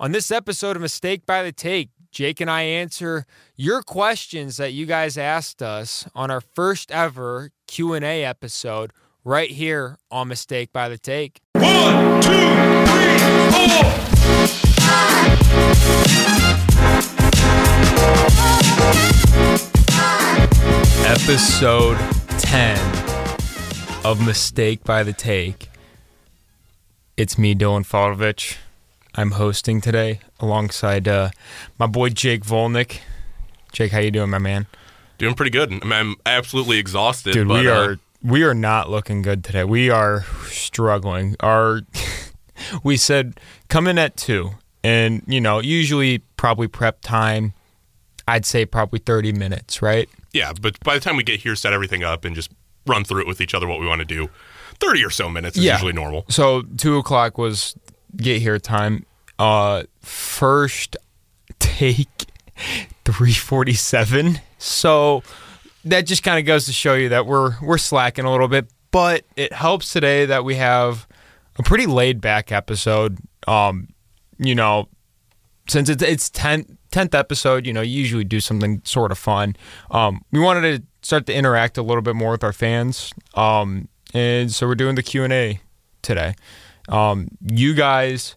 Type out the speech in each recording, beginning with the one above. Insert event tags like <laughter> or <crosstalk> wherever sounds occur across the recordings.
On this episode of Mistake by the Take, Jake and I answer your questions that you guys asked us on our first ever Q&A episode right here on Mistake by the Take. One, two, three, four. Episode 10 of Mistake by the Take. It's me, Dylan Faldovich. I'm hosting today alongside uh, my boy Jake Vulinec. Jake, how you doing, my man? Doing pretty good. I mean, I'm absolutely exhausted. Dude, but, we uh, are we are not looking good today. We are struggling. Our <laughs> we said come in at two, and you know usually probably prep time. I'd say probably thirty minutes, right? yeah, but by the time we get here, set everything up, and just run through it with each other, what we want to do, thirty or so minutes is Yeah. usually normal. So two o'clock was get here time. Uh, first take <laughs> three forty seven. So that just kind of goes to show you that we're we're slacking a little bit, but it helps today that we have a pretty laid back episode. Um, you know, since it's it's 10th, 10th episode, you know, you usually do something sort of fun. Um, we wanted to start to interact a little bit more with our fans. Um, and so we're doing the Q&A today. Um, you guys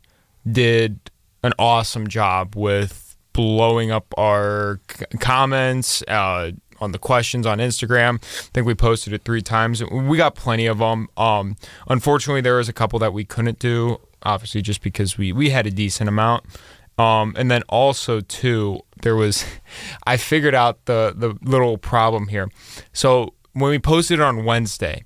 did an awesome job with blowing up our c- comments uh, on the questions on Instagram. I think we posted it three times. We got plenty of them. Um, unfortunately, there was a couple that we couldn't do, obviously, just because we, we had a decent amount. Um, and then also too, there was, <laughs> I figured out the the little problem here. So when we posted it on Wednesday,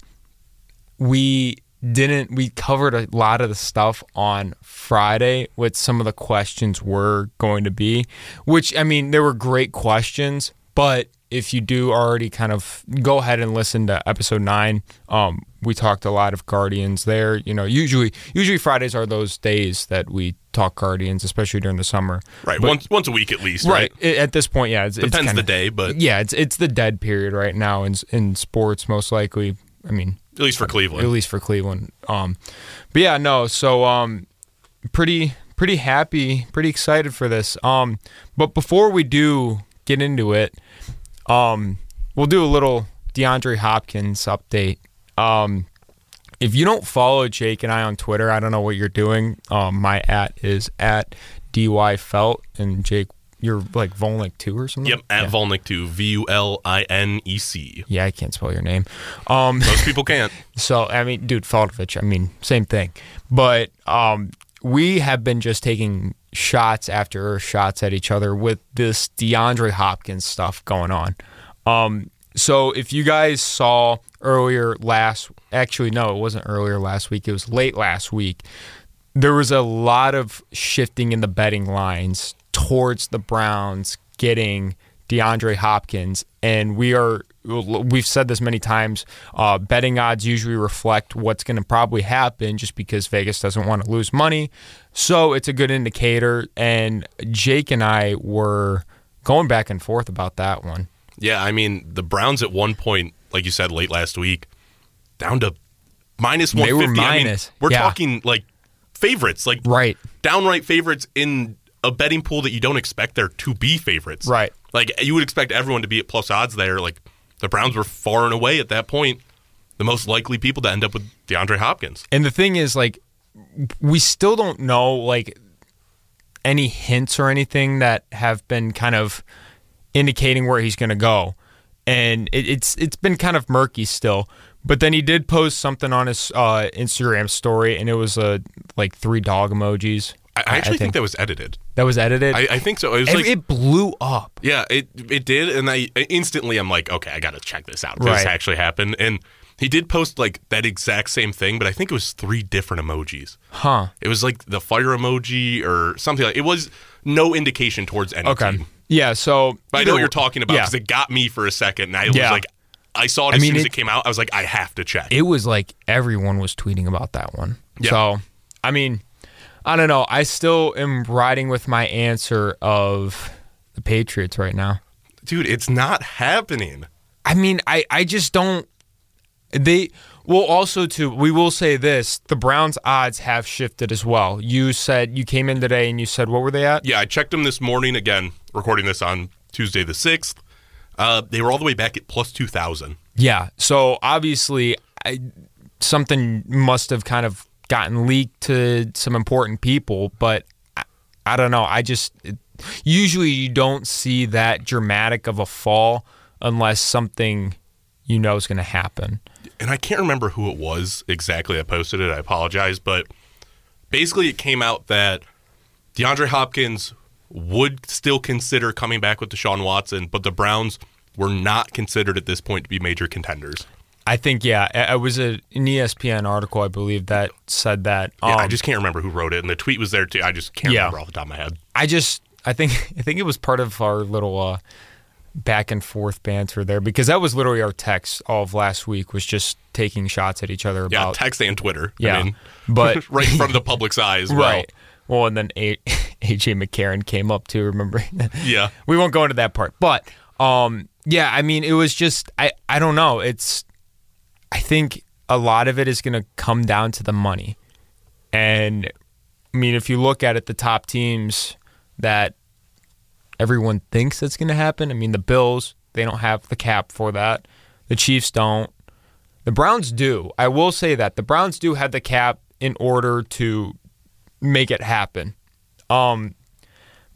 we didn't we covered a lot of the stuff on Friday what some of the questions were going to be which I mean there were great questions but if you do already kind of go ahead and listen to episode 9 um we talked a lot of guardians there you know usually usually Fridays are those days that we talk guardians especially during the summer Right, But- once once a week at least. right Right. At this point yeah it's, it's Depends kinda- the day, but yeah it's it's the dead period right now in in sports most likely I mean at least for Cleveland. at least for Cleveland. Um, but yeah, no. So um, pretty pretty happy, pretty excited for this. Um, but before we do get into it, um, we'll do a little DeAndre Hopkins update. Um, if you don't follow Jake and I on Twitter, I don't know what you're doing. Um, my at is at dy felt, and Jake, you're like Vulinec two or something. Yep, at yeah. Vulinec too. V U L I N E C. yeah, I can't spell your name. Um, Most <laughs> people can't. So I mean, dude, Faldovich. I mean, same thing. But um, we have been just taking shots after shots at each other with this DeAndre Hopkins stuff going on. Um, so if you guys saw earlier last, actually no, it wasn't earlier last week. It was late last week. There was a lot of shifting in the betting lines towards the Browns getting DeAndre Hopkins, and we are we've said this many times. Uh, betting odds usually reflect what's going to probably happen, just because Vegas doesn't want to lose money. So it's a good indicator. And Jake and I were going back and forth about that one. Yeah, I mean the Browns at one point, like you said, late last week, down to minus one fifty. They were fifty. I mean, minus, we're yeah. talking like favorites, like Right. downright favorites in a betting pool that you don't expect there to be favorites. Right. Like you would expect everyone to be at plus odds there. Like the Browns were far and away at that point the most likely people to end up with DeAndre Hopkins. And the thing is, like, we still don't know like any hints or anything that have been kind of indicating where he's going to go, and it, it's it's been kind of murky still. But then he did post something on his uh, Instagram story, and it was uh, like three dog emojis. I, I actually think, that was edited. That was edited. I, I think so. It was it, like it blew up. Yeah, it it did, and I instantly I'm like, okay, I got to check this out. This actually happened, and he did post like that exact same thing, but I think it was three different emojis. Huh. It was like the fire emoji or something like. It was no indication towards any Okay. team. Yeah. So But I know what you're talking about Yeah. because it got me for a second, and I was Yeah. like, I saw it I as mean, soon as it- it came out. I was like, I have to check. it was like everyone was tweeting about that one. Yeah. So, I mean, I don't know. I still am riding with my answer of the Patriots right now. Dude, it's not happening. I mean, I, I just don't. They Well, also too, we will say this: the Browns' odds have shifted as well. You said you came in today and you said what were they at? Yeah, I checked them this morning. Again, recording this on Tuesday the sixth. Uh, they were all the way back at plus two thousand. Yeah. So obviously, I, something must have kind of gotten leaked to some important people, but I, I don't know. I just usually you don't see that dramatic of a fall unless something you know is going to happen. and I can't remember who it was exactly that posted it. I apologize, but basically it came out that DeAndre Hopkins would still consider coming back with Deshaun Watson, but the Browns were not considered at this point to be major contenders. I think yeah, it was a, an ESPN article I believe that said that. Yeah, I Um, just can't remember who wrote it, and the tweet was there too. I just can't Yeah. remember off the top of my head. I just I think <laughs> I think it was part of our little uh, back and forth banter there because that was literally our text all of last week was just taking shots at each other Yeah, about text and Twitter. Yeah, I mean, but- <laughs> right in front of the <laughs> public's eyes. well. right. Well, and then a- AJ McCarron came up too. Remember? Yeah. we won't go into that part, but um, yeah. I mean, it was just I I don't know. It's I think a lot of it is going to come down to the money, and I mean, if you look at it, the top teams that everyone thinks that's going to happen. I mean, the Bills, they don't have the cap for that. The Chiefs don't. The Browns do. I will say that the Browns do have the cap in order to make it happen. Um,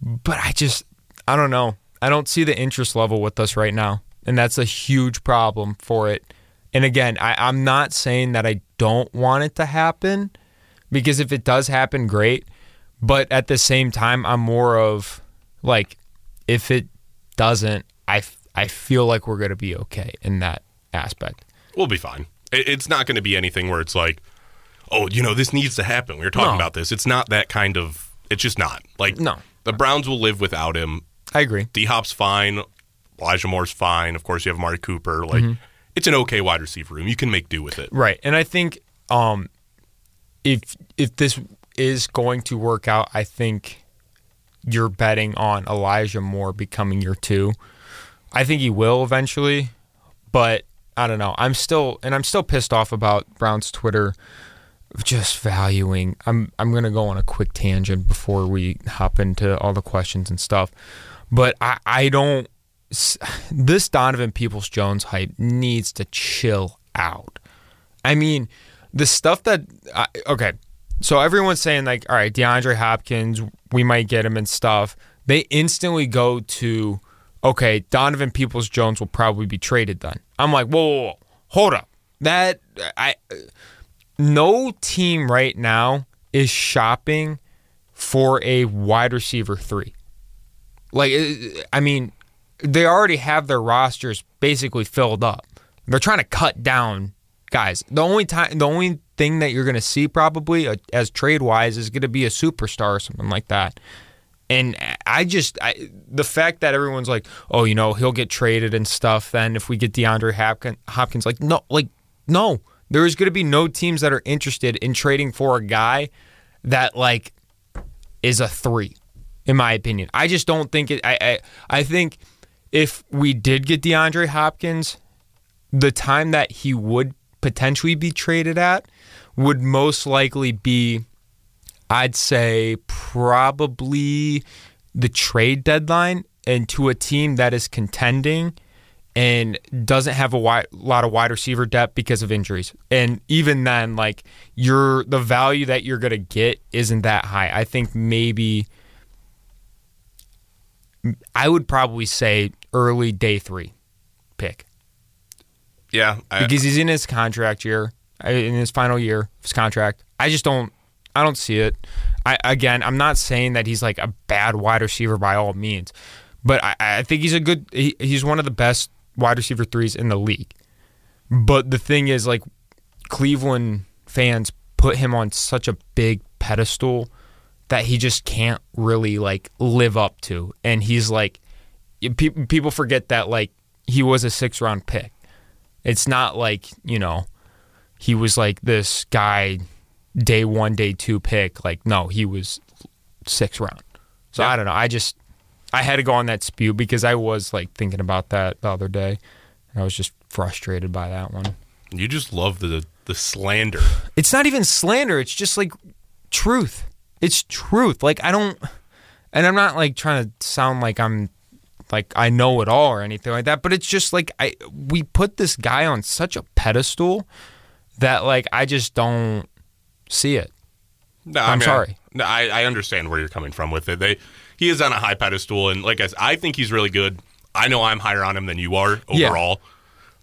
but I just, I don't know. I don't see the interest level with us right now, and that's a huge problem for it. And again, I, I'm not saying that I don't want it to happen, because if it does happen, great. But at the same time, I'm more of like, if it doesn't, I, I feel like we're going to be okay in that aspect. We'll be fine. It's not going to be anything where it's like, oh, you know, this needs to happen. We were talking No. about this. It's not that kind of. It's just not. Like, No. The Browns will live without him. I agree. D Hop's fine. Elijah Moore's fine. Of course, you have Amari Cooper. Like, Mm-hmm. It's an okay wide receiver room. You can make do with it. Right. And I think um if if this is going to work out, I think you're betting on Elijah Moore becoming your two. I think he will eventually, but I don't know. I'm still and I'm still pissed off about Brown's Twitter just valuing. I'm I'm gonna go on a quick tangent before we hop into all the questions and stuff. But I I don't. This Donovan Peoples Jones hype needs to chill out. I mean, the stuff that I okay. So everyone's saying like, all right, DeAndre Hopkins, we might get him and stuff. They instantly go to, okay, Donovan Peoples Jones will probably be traded then. I'm like, whoa, whoa, whoa, hold up. That I no team right now is shopping for a wide receiver three. Like, I mean, they already have their rosters basically filled up. They're trying to cut down guys. The only time, the only thing that you're going to see probably uh, as trade wise is going to be a superstar or something like that. And I just, I, the fact that everyone's like, oh, you know, he'll get traded and stuff. Then if we get DeAndre Hopkins, Hopkins like, no, like, no, there is going to be no teams that are interested in trading for a guy that like is a three, in my opinion. I just don't think it. I I, I think if we did get DeAndre Hopkins, the time that he would potentially be traded at would most likely be, I'd say, probably the trade deadline and to a team that is contending and doesn't have a wide, lot of wide receiver depth because of injuries. And even then, like your the value that you're gonna get isn't that high. I think maybe I would probably say early day three pick Yeah. I, because he's in his contract year, uh, in his final year of his contract. I just don't, I don't see it. I again, I'm not saying that he's like a bad wide receiver by all means, but I, I think he's a good. He, he's one of the best wide receiver threes in the league. But the thing is, like, Cleveland fans put him on such a big pedestal that he just can't really like live up to, and he's like, pe- people forget that like he was a six round pick. It's not like, you know, he was like this guy day one, day two pick. Like, no, he was six round. So Yeah. I don't know. I just I had to go on that spew because I was like thinking about that the other day. And I was just frustrated by that one. you just love the the slander. it's not even slander. It's just like truth. It's truth. Like I don't, and I'm not like trying to sound like I'm like I know it all or anything like that. But it's just like I we put this guy on such a pedestal that like I just don't see it. No, I'm I sorry. No, I, I understand where you're coming from with it. They he is on a high pedestal, and like I, said, I think he's really good. I know I'm higher on him than you are Yeah. overall,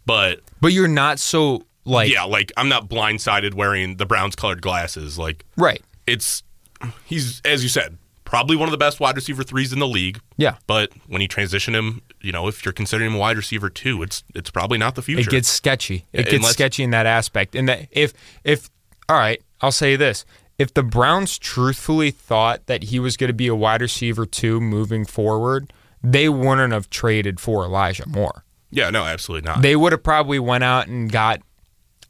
but But you're not so like yeah, like I'm not blindsided wearing the Browns colored glasses. Like right. it's he's as you said, probably one of the best wide receiver threes in the league. Yeah. But when you transition him, you know, if you're considering him a wide receiver two, it's it's probably not the future. It gets sketchy. It Yeah, gets unless- sketchy in that aspect. And that if if all right, I'll say this. If the Browns truthfully thought that he was going to be a wide receiver two moving forward, they wouldn't have traded for Elijah Moore. yeah, no, absolutely not. They would have probably went out and got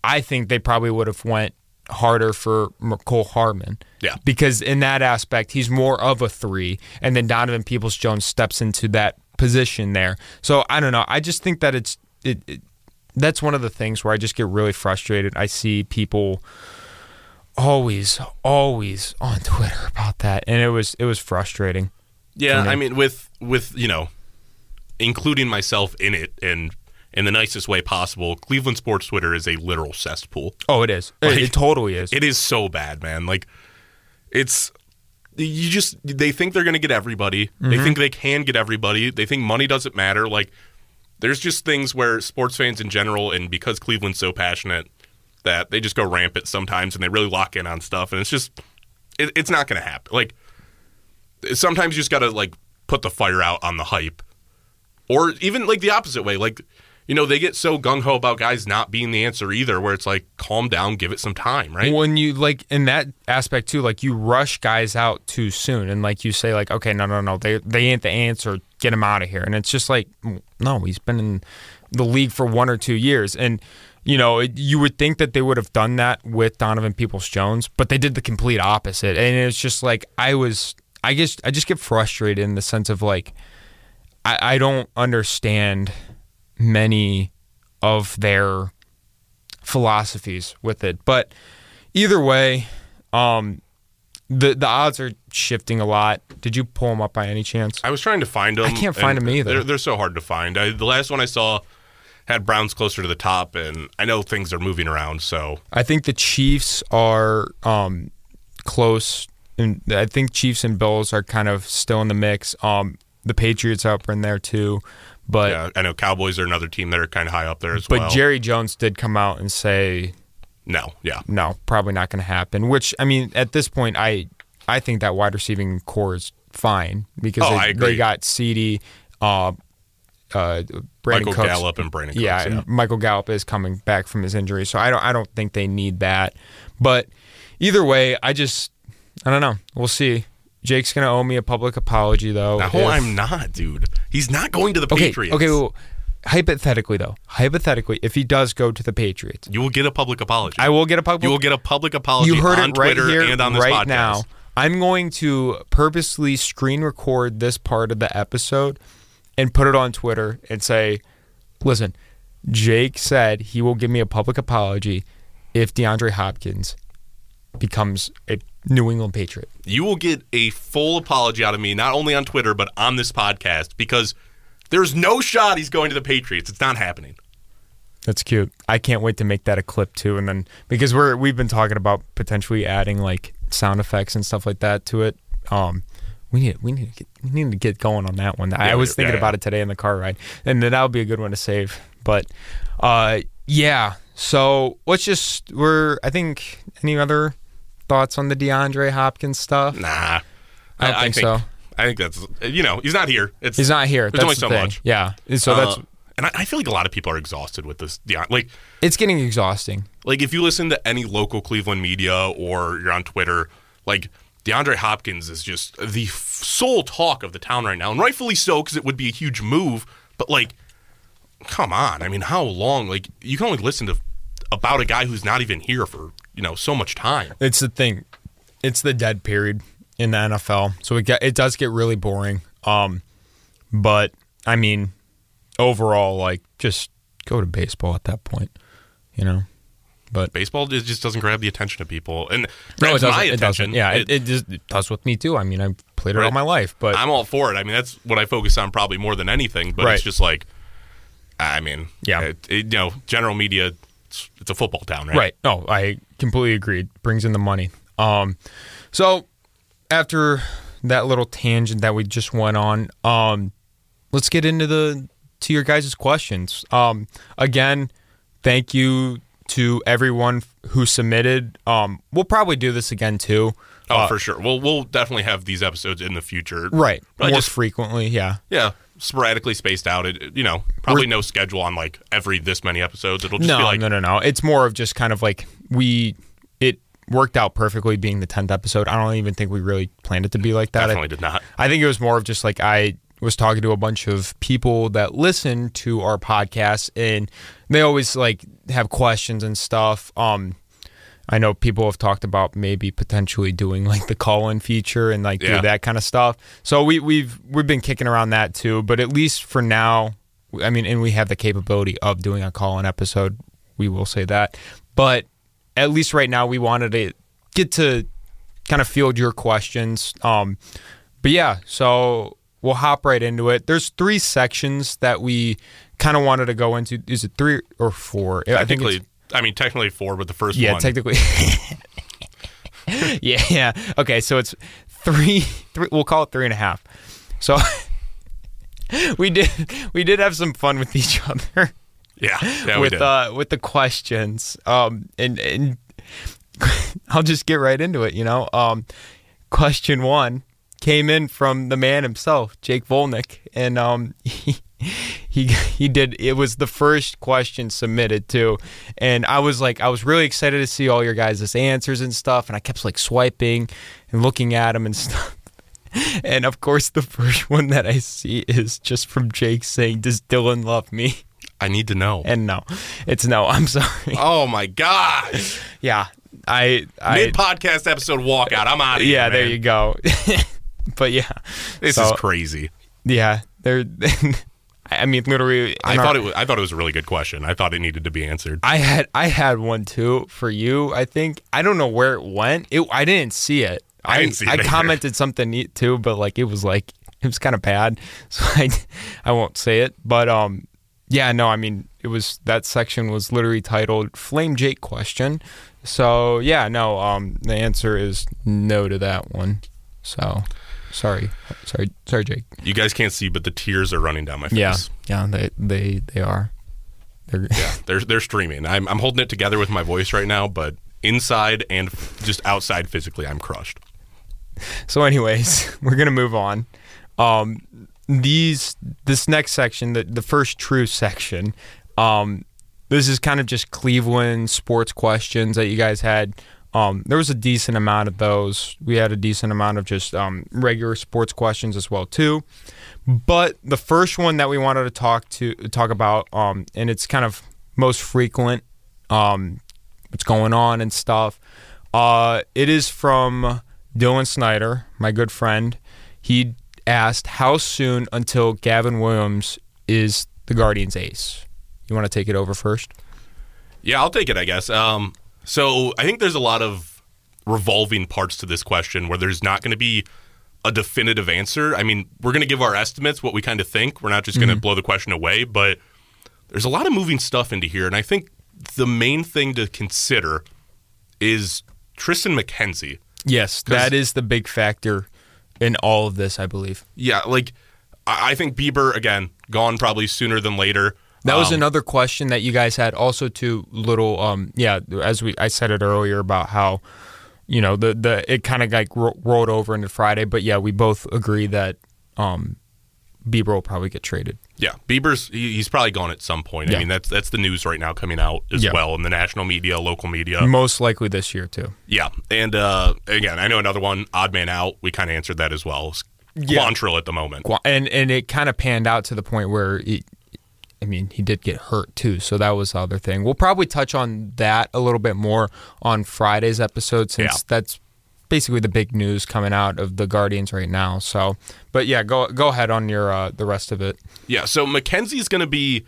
I think they probably would have went harder for Mecole Hardman. Yeah. Because in that aspect, he's more of a three, and then Donovan Peoples Jones steps into that position there. So I don't know. I just think that it's it, it that's one of the things where I just get really frustrated. I see people always, always on <laughs> Twitter about that, and it was it was frustrating. Yeah, me. I mean, with with you know, including myself in it, and in the nicest way possible, Cleveland sports Twitter is a literal cesspool. Oh, it is. It- Like, it totally is. It is so bad, man. Like, it's you just they think they're gonna get everybody. Mm-hmm. They think they can get everybody. They think money doesn't matter. Like, there's just things where sports fans in general, and because Cleveland's so passionate, that they just go rampant sometimes, and they really lock in on stuff, and it's just it, it's not gonna happen. Like, sometimes you just gotta like put the fire out on the hype, or even like the opposite way. Like, you know, they get so gung ho about guys not being the answer either, where it's like, calm down, give it some time, right? when you like in that aspect too, like you rush guys out too soon, and like you say, like, okay, no, no, no, they they ain't the answer. Get him out of here. And it's just like, mm, no, he's been in the league for one or two years, and you know, it, you would think that they would have done that with Donovan Peoples Jones, but they did the complete opposite. And it's just like I was, I guess, I just get frustrated in the sense of like, I, I don't understand many of their philosophies with it. But either way, um, the the odds are shifting a lot. Did you pull them up by any chance? I was trying to find them. I can't find them either. They're, they're so hard to find. I, the last one I saw had Browns closer to the top, and I know things are moving around. So I think the Chiefs are um, close, and I think Chiefs and Bills are kind of still in the mix. Um, the Patriots up in there too, but yeah, I know Cowboys are another team that are kind of high up there as but well. But Jerry Jones did come out and say no, yeah, no, probably not going to happen. Which I mean, at this point, I I think that wide receiving core is fine because Oh, they, they got CD, uh, uh, Brandin Michael Cooks. Gallup and Brandin Cooks. yeah, Yeah, and Michael Gallup is coming back from his injury, so I don't I don't think they need that. But either way, I just I don't know. We'll see. Jake's gonna owe me a public apology though. No, if- I'm not, dude. He's not going to the okay. Patriots. Okay. Well, hypothetically though, hypothetically, if he does go to the Patriots, you will get a public apology. I will get a public. you will get a public apology you heard on it right Twitter here, and on this right podcast. now. I'm going to purposely screen record this part of the episode and put it on Twitter and say, "Listen, Jake said he will give me a public apology if DeAndre Hopkins becomes a New England Patriot." You will get a full apology out of me, not only on Twitter but on this podcast, because there's no shot he's going to the Patriots. It's not happening. That's cute. I can't wait to make that a clip too, and then because we're we've been talking about potentially adding like sound effects and stuff like that to it. Um, we need we need to get we need to get going on that one. I Yeah, was thinking yeah. about it today in the car ride, and then that would be a good one to save. But uh, yeah. So let's just we're I think any other thoughts on the DeAndre Hopkins stuff? Nah, I don't think so. I think that's you know he's not here. It's He's not here. There's That's only the so thing. much. Yeah. And So that's Uh, and I, I feel like a lot of people are exhausted with this. Deon- Like it's getting exhausting. like if you listen to any local Cleveland media or you're on Twitter, like DeAndre Hopkins is just the f- sole talk of the town right now, and rightfully so because it would be a huge move. But like, come on, I mean, how long? Like you can only listen to about a guy who's not even here for you know so much time. It's the thing. It's the dead period in the NFL, so it get, it does get really boring. Um, but I mean, overall, like just go to baseball at that point, you know. But baseball just just doesn't grab the attention of people, and no, it doesn't. my it attention. doesn't. Yeah, it, It- it, just it does with me too. I mean, I've played it all my life, but I'm all for it. I mean, that's what I focus on probably more than anything. But Right. it's just like, I mean, Yeah. it, it- you know, general media, it's, it's a football town, right? Right. No, I completely agree. It brings in the money. Um, so after that little tangent that we just went on, um, let's get into the to your guys' questions. Um, again, thank you to everyone who submitted. Um, we'll probably do this again too. Oh, Uh, for sure. We'll we'll definitely have these episodes in the future. Right. Probably More just frequently, yeah. yeah, sporadically spaced out. It, you know, probably no schedule on like every this many episodes. It'll just No, be like no, no, no. It's more of just kind of like we it worked out perfectly being the tenth episode. I don't even think we really planned it to be like that. I- definitely did not. I think it was more of just like I was talking to a bunch of people that listen to our podcast and they always like have questions and stuff. Um I know people have talked about maybe potentially doing like the call-in feature and like Yeah. do that kind of stuff. So we we've we've been kicking around that too, but at least for now, I mean, and we have the capability of doing a call-in episode. We will say that, but at least right now, we wanted to get to kind of field your questions. Um, but yeah, so we'll hop right into it. There's three sections that we kind of wanted to go into. Is it three or four? I think it's, I mean, technically four, but the first yeah, one. technically. <laughs> yeah, yeah. Okay, so it's three, three. We'll call it three and a half. So <laughs> we did we did have some fun with each other yeah, yeah, we with did. uh with the questions. Um, and and <laughs> I'll just get right into it. You know, um, question one came in from the man himself, Jake Vulinec, and um, he, he <laughs> he did. It was the first question submitted too, and I was like, I was really excited to see all your guys' answers and stuff, and I kept like swiping and looking at them and <laughs> stuff. And of course, the first <laughs> one that I see is just from Jake saying, "Does Dylan love me?" I need to know. And no, it's no. I'm sorry. oh my gosh! Yeah, I, I Mid podcast episode walkout. I'm out of here. yeah, there you go. but yeah, This So, is crazy. Yeah, there. I mean, literally, I our- thought it. Was, I thought it was a really good question. I thought it needed to be answered. I had I had one too for you. I think I don't know where it went. It I didn't see it. I didn't see it I either. commented something neat too, but like it was like it was kind of bad, <laughs> so I I won't say it. But um, yeah, no, I mean it was that section was literally titled "Flame Jake Question." So yeah, no, um, the answer is no to that one. So sorry, sorry, sorry, Jake. You guys can't see, but the tears are running down my face. Yeah, yeah, they they they are. They're, Yeah, they're they're streaming. I'm I'm holding it together with my voice right now, but inside and just outside physically, I'm crushed. So, anyways, <laughs> we're gonna move on. Um, these this next section, the the first true section, um, this is kind of just Cleveland sports questions that you guys had. Um, there was a decent amount of those. We had a decent amount of just um, regular sports questions as well too. But the first one that we wanted to talk to talk about, um, and it's kind of most frequent, um, what's going on and stuff. Uh, it is from Dylan Snyder, my good friend. He asked, "How soon until Gavin Williams is the Guardians' ace?" You want to take it over first? Yeah, I'll take it, I guess. Um, so I think there's a lot of revolving parts to this question where there's not going to be a definitive answer. I mean, we're going to give our estimates, what we kind of think. We're not just going to mm-hmm. blow the question away, but there's a lot of moving stuff into here. And I think the main thing to consider is Triston McKenzie. Yes, that is the big factor in all of this, I believe. Yeah, like I I think Bieber, again, gone probably sooner than later. That was Um, another question that you guys had. Also, to little, um, yeah, as we I said it earlier about how, you know, the the it kind of like ro- rolled over into Friday. But yeah, we both agree that um, Bieber will probably get traded. Yeah, Bieber's he, he's probably gone at some point. Yeah. I mean, that's that's the news right now coming out as Yeah. well in the national media, local media. Most likely this year too. Yeah, and uh, again, I know another one, odd man out. We kind of answered that as well. It's Yeah. Quantrill at the moment. And and it kind of panned out to the point where it, I mean he did get hurt too so that was the other thing we'll probably touch on that a little bit more on Friday's episode since Yeah. that's basically the big news coming out of the Guardians right now so but yeah go go ahead on your uh, the rest of it Yeah, so McKenzie's going to be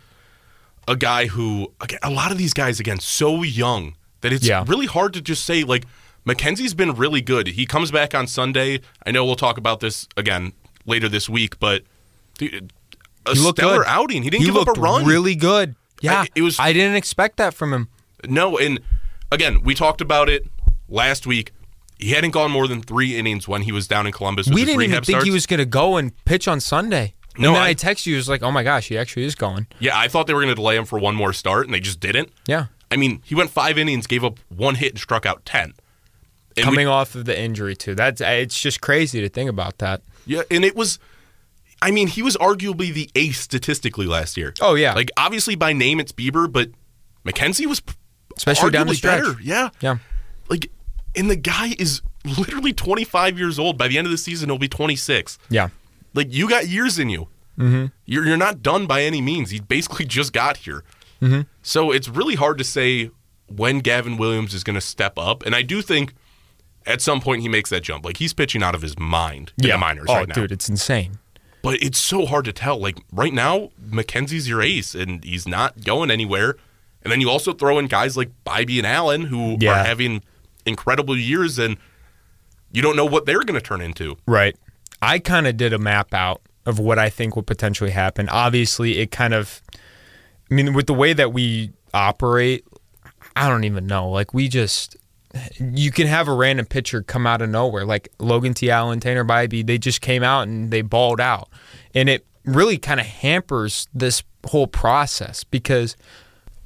a guy who, again, a lot of these guys, again, so young that it's Yeah. really hard to just say like McKenzie's been really good. He comes back on Sunday. I know we'll talk about this again later this week, but dude, a He looked stellar good. outing. He didn't He give up a run. really good. Yeah, I- it was- I didn't expect that from him. No, and again, we talked about it last week. He hadn't gone more than three innings when he was down in Columbus. With we didn't even think he was going to go and pitch on Sunday. No, and then I- I, text you, it was like, oh my gosh, he actually is going. Yeah, I thought they were going to delay him for one more start, and they just didn't. Yeah. I mean, he went five innings, gave up one hit, and struck out ten. And we- Coming off of the injury too. That's it's just crazy to think about that. yeah, and it was. I mean, he was arguably the ace statistically last year. Oh, yeah. like obviously by name it's Bieber, but McKenzie was Especially down the stretch. better. Yeah, Yeah. like, and the guy is literally 25 years old. By the end of the season, he'll be 26. Yeah. Like you got years in you. Mm-hmm. You're you're not done by any means. He basically <laughs> just got here. Mm-hmm. So it's really hard to say when Gavin Williams is going to step up, and I do think at some point he makes that jump. Like he's pitching out of his mind in the minors oh, right now. dude, it's insane. But it's so hard to tell. Like right now, McKenzie's your ace, and he's not going anywhere. And then you also throw in guys like Bibee and Allen who Yeah. are having incredible years, and you don't know what they're going to turn into. Right. I kind of did a map out of what I think will potentially happen. Obviously, it kind of, I mean, with the way that we operate, I don't even know. Like, we just, you can have a random pitcher come out of nowhere, like Logan T. Allen, Tanner Bibee. They just came out and they balled out. And it really kind of hampers this whole process because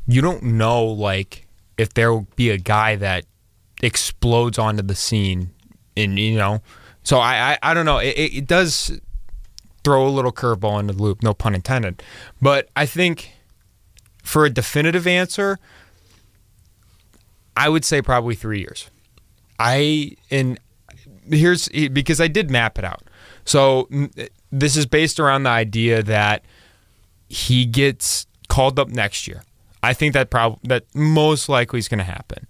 you don't know, like, if there will be a guy that explodes onto the scene and you know so i i, I don't know it, it it does throw a little curveball into the loop no pun intended but i think for a definitive answer i would say probably three years i and here's because i did map it out so this is based around the idea that he gets called up next year i think that prob- that most likely is going to happen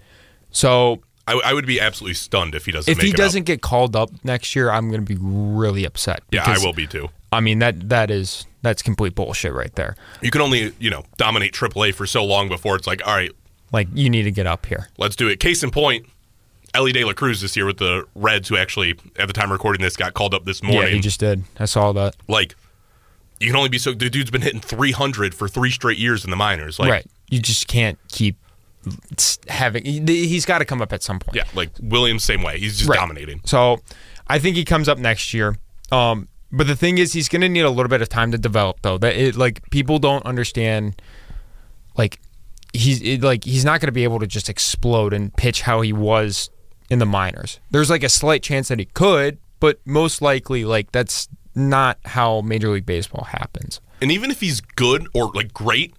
so I, I would be absolutely stunned if he doesn't. if he doesn't get called up next year, I'm going to be really upset. yeah, I will be too. I mean that that is that's complete bullshit right there. You can only you know dominate AAA for so long before it's like, all right, Like you need to get up here. let's do it. Case in point, Elly De La Cruz this year with the Reds, who actually at the time of recording this got called up this morning. Yeah, he just did. I saw that. like you can only be so the dude's been hitting 300 for three straight years in the minors. Like, right. You just can't keep having. he- He's got to come up at some point. Yeah, like Williams, same way. He's just Right. dominating. So I think he comes up next year. Um, but the thing is, he's going to need a little bit of time to develop, though. That it like people don't understand. Like he's it, like he's not going to be able to just explode and pitch how he was in the minors. There's like a slight chance that he could, but most likely, like that's not how Major League Baseball happens. And even if he's good or like great,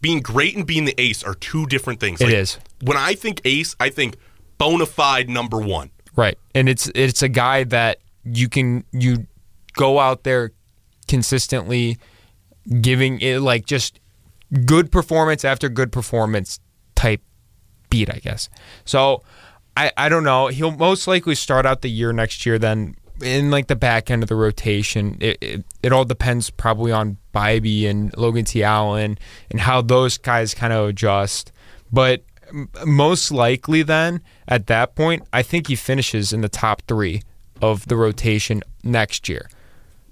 being great and being the ace are two different things. It Like, is. When I think ace, I think bona fide number one. Right. And it's it's a guy that you can you go out there consistently giving it like just good performance after good performance type beat, I guess. So I I don't know. He'll most likely start out the year next year then in like the back end of the rotation. It it, it all depends probably on Bibee and Logan T. Allen and how those guys kind of adjust. But most likely then at that point, I think he finishes in the top three of the rotation next year.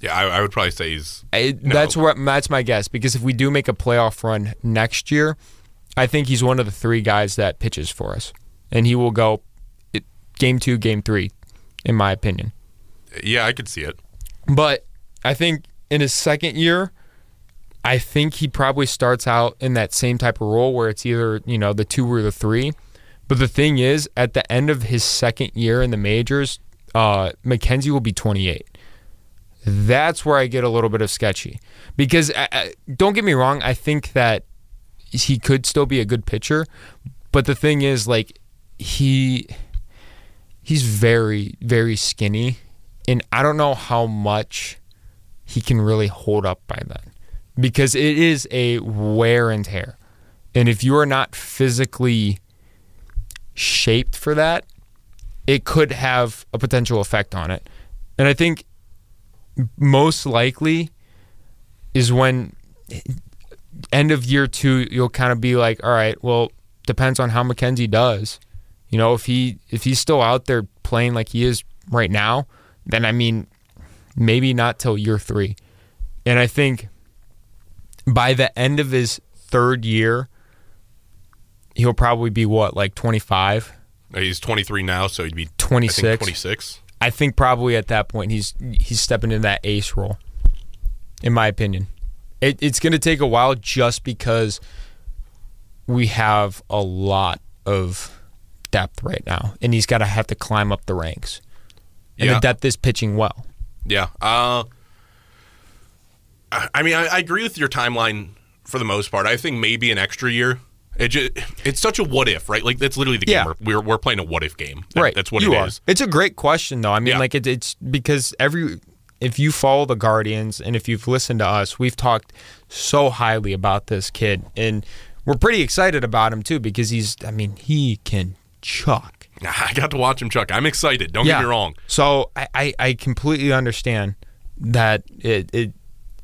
Yeah, I, I would probably say he's. I, No. That's what that's my guess because if we do make a playoff run next year, I think he's one of the three guys that pitches for us, and he will go it, game two, game three, in my opinion. Yeah, I could see it. But I think in his second year, I think he probably starts out in that same type of role where it's either, you know, the two or the three. But the thing is, at the end of his second year in the majors, uh, McKenzie will be 28. That's where I get a little bit of sketchy. Because I, I, don't get me wrong, I think that he could still be a good pitcher. But the thing is, like, he he's very, very skinny. And I don't know how much he can really hold up by then because it is a wear and tear. And if you are not physically shaped for that, it could have a potential effect on it. And I think most likely is when end of year two, you'll kind of be like, all right, well, depends on how McKenzie does. You know, if he if he's still out there playing like he is right now, then I mean, maybe not till year three. And I think by the end of his third year, he'll probably be what, like 25, Uh, He's 23 now, so he'd be I 26. think 26. I think probably at that point he's he's stepping into that ace role. In my opinion, it, it's going to take a while just because we have a lot of depth right now, and he's got to have to climb up the ranks. And Yeah. the depth is pitching well. Yeah. Uh, I mean, I, I agree with your timeline for the most part. I think maybe an extra year. It ju- it's such a what if, right? Like that's literally the game. Yeah. We're, we're we're playing a what if game. That- right, That's what you it are. is. It's a great question, though. I mean, Yeah. like it, it's because every if you follow the Guardians and if you've listened to us, we've talked so highly about this kid, and we're pretty excited about him too because he's. I mean, he can chuck. <laughs> I got to watch him, Chuck. I'm excited. Don't get me wrong. So I, I, I completely understand that it, it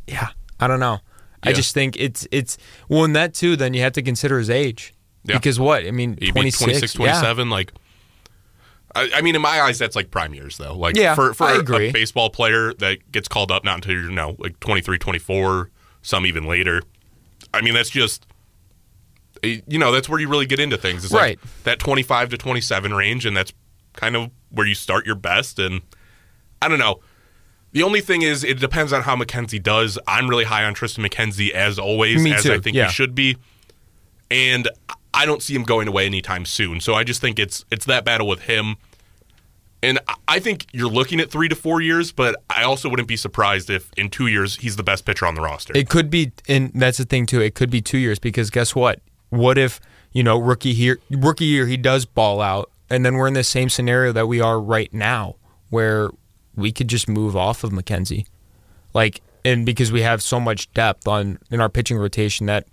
yeah, I don't know. I just think it's it's well in that too, then you have to consider his age. Yeah. Because what? I mean He'd be 26, 26, yeah. 27. Like, I, I mean, in my eyes, that's like prime years, though. Like, Yeah, for, for a- a baseball player that gets called up not until you're, you know, like 23, 24, some even later. I mean, that's just, eh, you know, that's where you really get into things. It's Right. like that 25 to 27 range, and that's kind of where you start your best. And I don't know. The only thing is, it depends on how McKenzie does. I'm really high on Triston McKenzie as always, Me as too, I think yeah. he should be. And I don't see him going away anytime soon. So I just think it's it's that battle with him. And I- I think you're looking at three to four years, but I also wouldn't be surprised if in two years he's the best pitcher on the roster. It could be, and that's the thing too. It could be two years because guess what? What if you know rookie here, rookie year he does ball out, and then we're in the same scenario that we are right now, where we could just move off of McKenzie, like, and because we have so much depth on in our pitching rotation that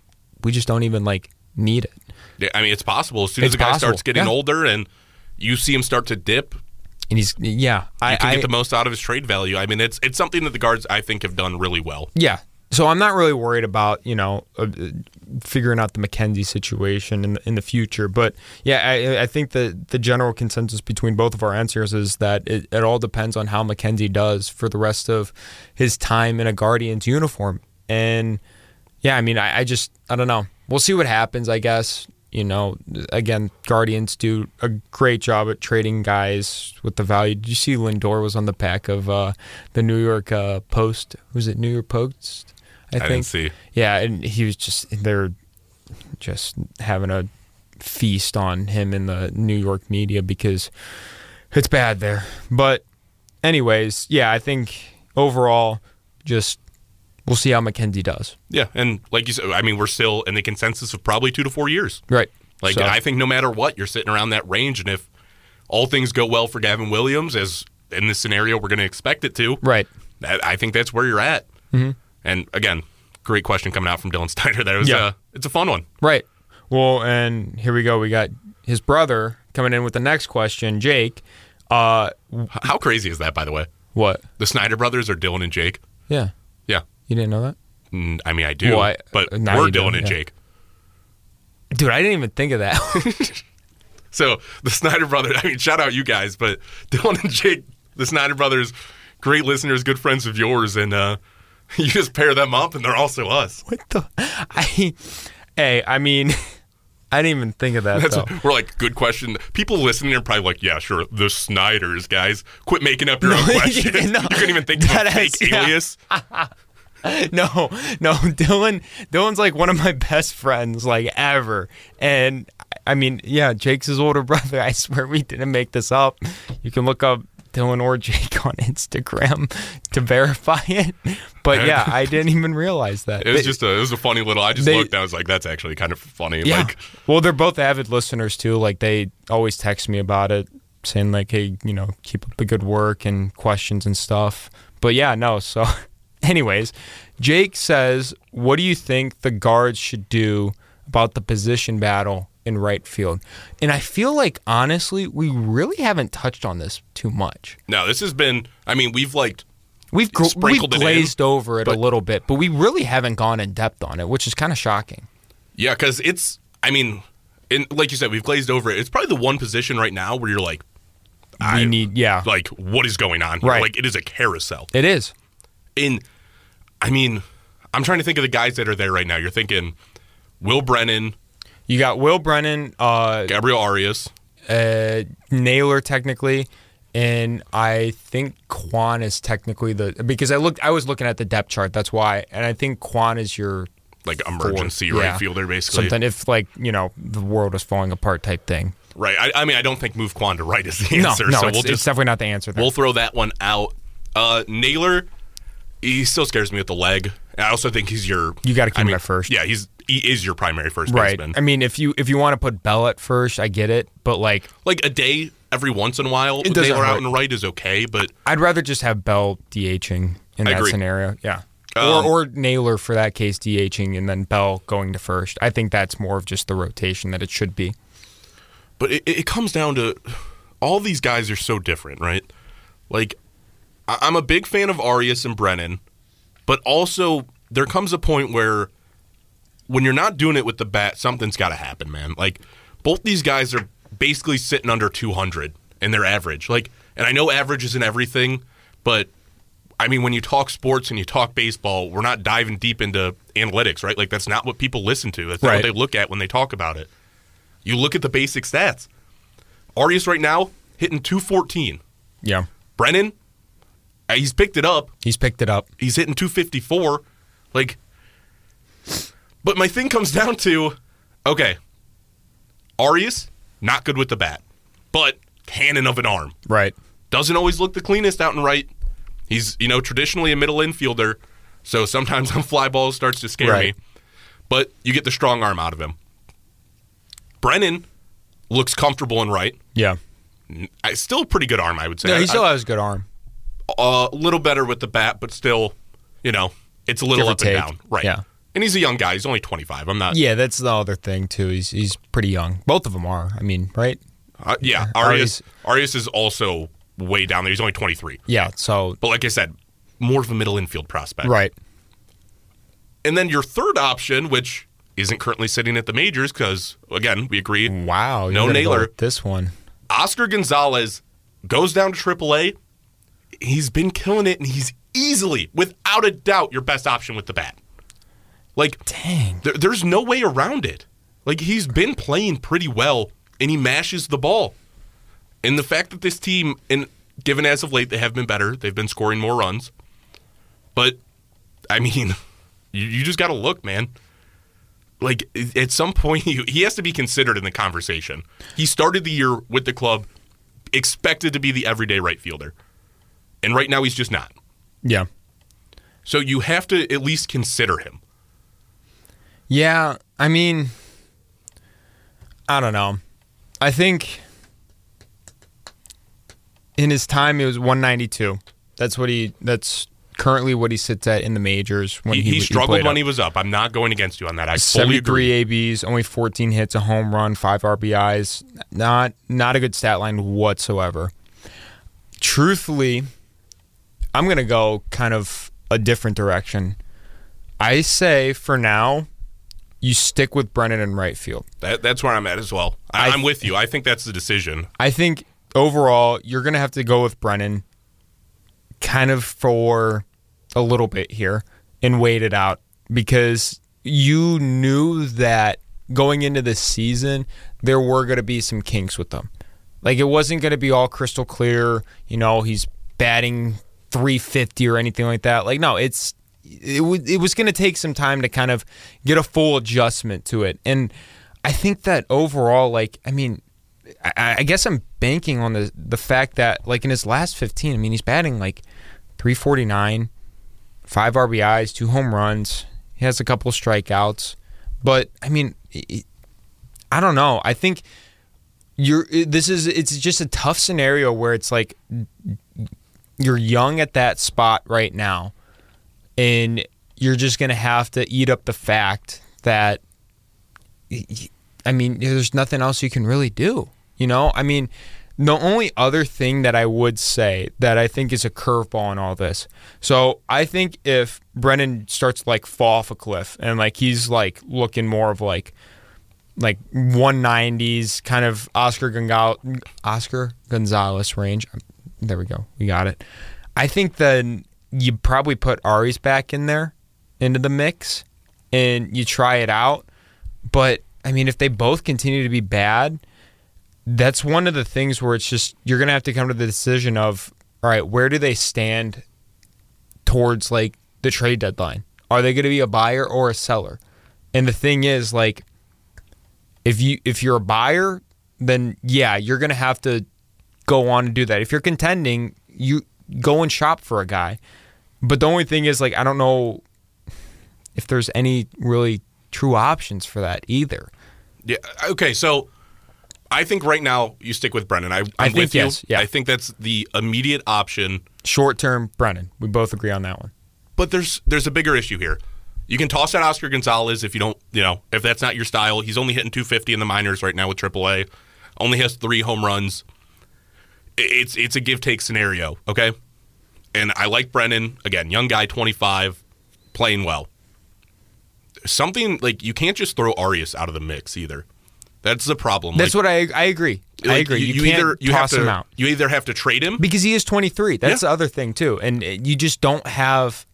we just don't even like need it. Yeah, I mean, it's possible. As soon as It's the guy possible, starts getting yeah. older and you see him start to dip, And he's yeah, I, you can I get the most out of his trade value. I mean, it's it's something that the guards I think have done really well. Yeah. So I'm not really worried about you know uh, figuring out the McKenzie situation in the, in the future, but yeah, I, I think the the general consensus between both of our answers is that it, it all depends on how McKenzie does for the rest of his time in a Guardians uniform, and yeah, I mean, I, I just I don't know. We'll see what happens. I guess you know. Again, Guardians do a great job at trading guys with the value. Did you see Lindor was on the back of uh, the New York uh, Post? Was it New York Post? I, I think. didn't see. Yeah, and he was just they're just having a feast on him in the New York media because it's bad there. But anyways, yeah, I think overall just we'll see how McKenzie does. Yeah, and like you said, I mean, we're still in the consensus of probably two to four years. Right. Like So- I think no matter what, you're sitting around that range, and if all things go well for Gavin Williams, as in this scenario we're going to expect it to, Right. I think that's where you're at. Mm-hmm. And again, great question coming out from Dylan <laughs> Snyder. That was Yeah. uh, it's a fun one. Right. Well, and here we go. We got his brother coming in with the next question, Jake. Uh How crazy is that, by the way? what? The Snyder brothers are Dylan and Jake. Yeah. Yeah, You didn't know that? Mm, I mean I do, Well, I- but we're you do, Dylan and yeah. Jake. Dude, I didn't even think of that. <laughs> <laughs> So the Snyder brothers. I mean, shout out you guys, but Dylan and Jake, the Snyder brothers, great listeners, good friends of yours, and uh, <laughs> you just pair them up, and they're also us. what the I Hey, I mean <laughs> I didn't even think of that That's though. we're like good question. People listening are probably like, yeah, sure, the Snyders guys. Quit making up your own <laughs> questions. no. you couldn't even think of a That fake is- yeah. alias. No, no, Dylan. Dylan's like one of my best friends, like ever. And I mean, yeah, Jake's his older brother. I swear we didn't make this up. You can look up Dylan or Jake on Instagram <laughs> to verify it. But yeah, I didn't even realize that. It was They- just a it was a funny little. I just they- looked. I was like, that's actually kind of funny. yeah. Like, well, they're both avid listeners too. Like they always text me about it, saying like, "Hey, you know, keep up the good work and questions and stuff." But yeah, no. So, <laughs> anyways, Jake says, "What do you think the guards should do about the position battle in right field?" And I feel like honestly, we really haven't touched on this too much. no, this has been. I mean, we've like We've gr- we've Sprinkled it in, glazed over it a little bit, but we really haven't gone in depth on it, which is kind of shocking. Yeah, because it's. I mean, and like you said, we've glazed over it. It's probably the one position right now where you're like, I We need, yeah, like, what is going on? Right. Like, it is a carousel. it is. In, I mean, I'm trying to think of the guys that are there right now. You're thinking Will Brennan, You got Will Brennan, uh, Gabriel Arias. uh, Naylor technically, and I think Kwan is technically the because I looked I was looking at the depth chart. That's why, and I think Kwan is your like emergency fourth. right Yeah. fielder, basically. something if like you know the world is falling apart type thing. Right. I, I mean, I don't think move Kwan to right is the answer. no, so it's, we'll it's just definitely not the answer. There. we'll throw that one out. Uh, Naylor, he still scares me with the leg. I also think he's your. You gotta keep I him at first. Yeah, he's he is your primary first right. baseman. I mean, if you if you want to put Bell at first, I get it, but like like a day every once in a while, It Naylor out and right is okay, but I'd rather just have Bell DHing in I that agree. scenario. Yeah. Um, or, or Naylor for that case DHing and then Bell going to first. I think that's more of just the rotation that it should be. but it, it comes down to all these guys are so different, right? Like, I'm a big fan of Arias and Brennan, but also there comes a point where when you're not doing it with the bat, something's got to happen, man. Like, both these guys are basically sitting under 200 in their average. Like, and I know average isn't everything, but I mean, when you talk sports and you talk baseball, we're not diving deep into analytics, right? Like, that's not what people listen to. That's Right. what they look at when they talk about it. You look at the basic stats. Arias right now hitting 214. Yeah. Brennan, Uh, he's picked it up. He's picked it up. He's hitting 254. Like, but my thing comes <laughs> down to okay, Arias, not good with the bat, but cannon of an arm. Right. Doesn't always look the cleanest out and right. He's, you know, traditionally a middle infielder, so sometimes <laughs> on fly balls starts to scare Right. me. But you get the strong arm out of him. Brennan looks comfortable and right. Yeah. Still a pretty good arm, I would say. Yeah, he still has a good arm. A little better with the bat, but still, you know, it's a little Give up and down. Right. Yeah. And he's a young guy. He's only 25. I'm not. Yeah, that's the other thing too. He's he's pretty young. Both of them are. I mean, right? Uh, yeah. Arias, Arias is also way down there. He's only 23. Yeah. So But like I said, more of a middle infield prospect. right. And then your third option, which isn't currently sitting at the majors, because again, we agree, Wow. No Naylor. This one. Oscar Gonzalez goes down to AAA. He's been killing it, and he's easily, without a doubt, your best option with the bat. Like, Dang. There, there's no way around it. Like he's been playing pretty well, and he mashes the ball. And the fact that this team, and given as of late they have been better, they've been scoring more runs. But I mean, <laughs> you, you just got to look, man. Like at some point, <laughs> he has to be considered in the conversation. He started the year with the club, expected to be the everyday right fielder, and right now he's just not. Yeah. So you have to at least consider him. Yeah, I mean, I don't know. I think in his time it was 192. That's what he. That's currently what he sits at in the majors. When He, he, he struggled played when up. he was up. I'm not going against you on that. I fully agree. 73 ABs, only 14 hits, a home run, five RBIs. Not not a good stat line whatsoever. Truthfully, I'm gonna go kind of a different direction. I say for now, you stick with Brennan in right field. That, that's where I'm at as well. I, I- I'm with you. I think that's the decision. I think overall you're gonna have to go with Brennan, kind of for a little bit here and wait it out because you knew that going into the season there were gonna be some kinks with them. Like it wasn't gonna be all crystal clear. You know he's batting 350 or anything like that. Like no, it's it was it was going to take some time to kind of get a full adjustment to it. And I think that overall, like, I mean, I, I guess I'm banking on the the fact that like in his last 15, I mean, he's batting like 349, five RBIs, two home runs. He has a couple strikeouts, but I mean, it, I don't know. I think you're. This is it's just a tough scenario where it's like you're young at that spot right now, and you're just gonna have to eat up the fact that. I mean, there's nothing else you can really do. You know, I mean, the only other thing that I would say that I think is a curveball in all this. So I think if Brennan starts to, like fall off a cliff and like he's like looking more of like like 190s, kind of Oscar Gonzalez, Oscar Gonzalez range. There we go. We got it. I think then you probably put Arias back in there into the mix and you try it out. But I mean, if they both continue to be bad, that's one of the things where it's just you're gonna have to come to the decision of all right, where do they stand towards like the trade deadline? Are they gonna be a buyer or a seller? And the thing is, like, if you if you're a buyer, then yeah, you're gonna have to go on and do that. If you're contending, you go and shop for a guy. But the only thing is, like, I don't know if there's any really true options for that either. Yeah. Okay. So I think right now you stick with Brennan. I, I'm I think with you. yes, yeah. I think that's the immediate option. Short term, Brennan. We both agree on that one. But there's there's a bigger issue here. You can toss out Oscar Gonzalez if you don't, you know, if that's not your style. He's only hitting 250 in the minors right now with AAA. Only has three home runs. It's it's a give take scenario, okay? And I like Brennan again, young guy, 25, playing well. Something like you can't just throw Arias out of the mix either. That's the problem. That's Like- what I I agree. I agree. You, can't either you toss have to him out you either have to trade him because he is 23. That's Yeah. the other thing too, and you just don't have.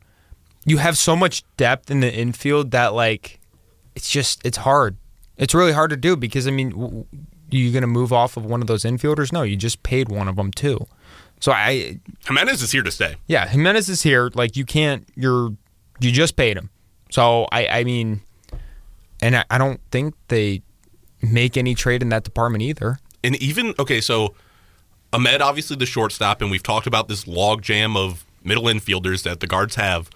You have so much depth in the infield that like, it's just it's hard. It's really hard to do because I mean, you gonna move off of one of those infielders? No, you just paid one of them too. So I Giménez is here to stay. yeah, Giménez is here. Like you can't. You're you just paid him. So I I mean, and I, I don't think they make any trade in that department either. And even okay, so Amed obviously the shortstop, and we've talked about this log jam of middle infielders that the guards have.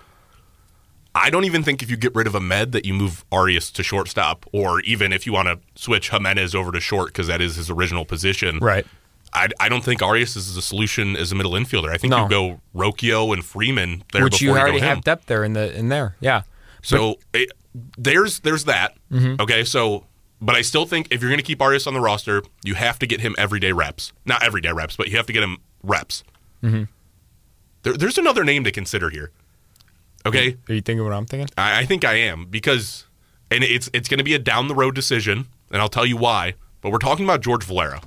I don't even think if you get rid of Amed that you move Arias to shortstop, or even if you want to switch Giménez over to short because that is his original position. Right. I, I don't think Arias is a solution as a middle infielder. I think No. you go Rocchio and Freeman there Which you already him. have depth there in the in there. Yeah. So it, there's there's that. Mm-hmm. Okay, so but I still think if you're going to keep Arias on the roster, you have to get him everyday reps. Not everyday reps, but you have to get him reps. Mm-hmm. There, there's another name to consider here. Okay, Are you thinking what I'm thinking? I, I think I am because, and it's it's going to be a down the road decision, and I'll tell you why. But we're talking about George Valera.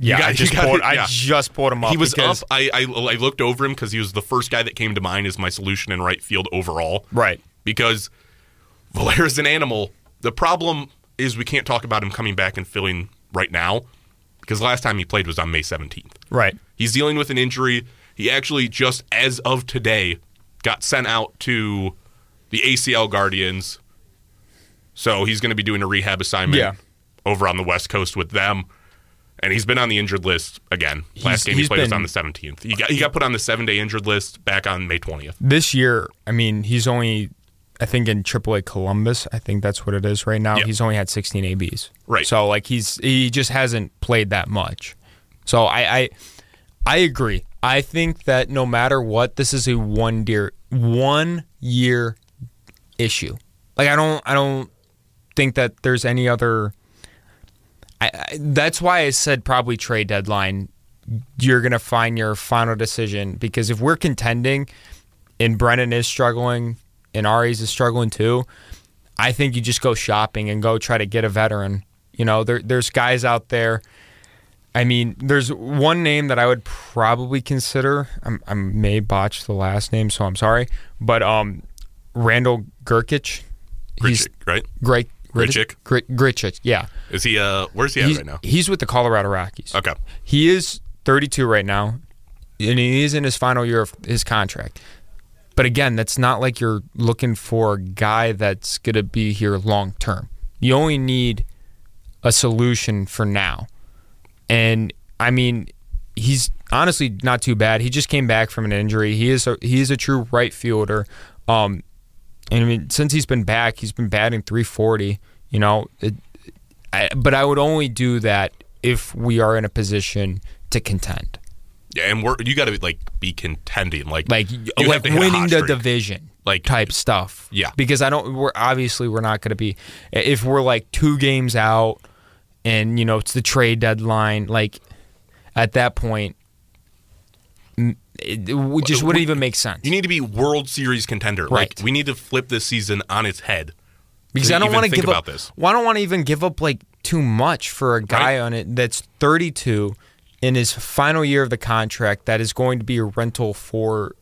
Yeah, got- I just got pulled, it, I just pulled him up. he was because- up. I, I I looked over him because he was the first guy that came to mind as my solution in right field overall. Right. because Valera's an animal. The problem is we can't talk about him coming back and filling right now because last time he played was on May 17th. Right. He's dealing with an injury. He actually just as of today got sent out to the ACL Guardians. So he's going to be doing a rehab assignment Yeah. over on the West Coast with them. And he's been on the injured list again. He's- Last game he he's played was on the 17th. He got, he got put on the seven day injured list back on May 20th. This year, I mean, he's only, I think in AAA Columbus, I think that's what it is right now. Yeah. He's only had 16 ABs. Right. So like he's he just hasn't played that much. So I I, I agree. I think that no matter what, this is a one year one year issue. Like I don't I don't think that there's any other. I, I that's why I said probably trade deadline. You're gonna find your final decision because if we're contending, and Brennan is struggling, and Arias is struggling too, I think you just go shopping and go try to get a veteran. You know, there there's guys out there. I mean, there's one name that I would probably consider. I'm, I may botch the last name, so I'm sorry. But um, Randall Gurkic. He's Grichuk, right? great. Grichuk? Gri- yeah. Is he? Uh, where's he at He's, right now? he's with the Colorado Rockies. Okay. He is 32 right now, and he is in his final year of his contract. But again, that's not like you're looking for a guy that's going to be here long term. You only need a solution for now. And I mean, he's honestly not too bad. He just came back from an injury. He is a, he is a true right fielder. Um, and I mean, since he's been back, he's been batting 340. You know, it, I, but I would only do that if we are in a position to contend, Yeah, and we're you got to like be contending, like like like winning the division, Like- type stuff. Yeah. because I don't. We're obviously we're not going to be if we're like two games out, and you know it's the trade deadline. Like at that point, it, it just wouldn't even make sense. You need to be World Series contender. Right. Like we need to flip this season on its head. because I don't want to think give about up. this. Well, I don't want to even give up like too much for a guy Right. on it that's 32 in his final year of the contract that is going to be a rental for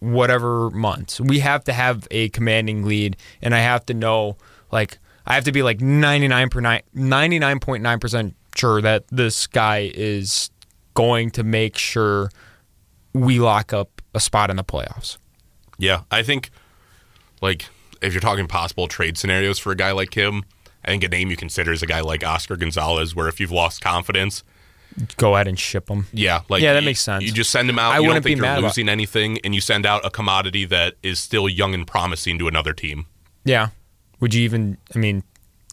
whatever months. We have to have a commanding lead, and I have to know like I have to be like 99 99.9 percent sure that this guy is going to make sure we lock up a spot in the playoffs. Yeah, I think like if you're talking possible trade scenarios for a guy like him, I think a name you consider is a guy like Oscar Gonzalez, where if you've lost confidence, Go ahead and ship him. yeah, like Yeah, that you- makes sense. You just send him out. I you don't wouldn't think be you're mad about- losing anything, and you send out a commodity that is still young and promising to another team. Yeah. Would you even? I mean,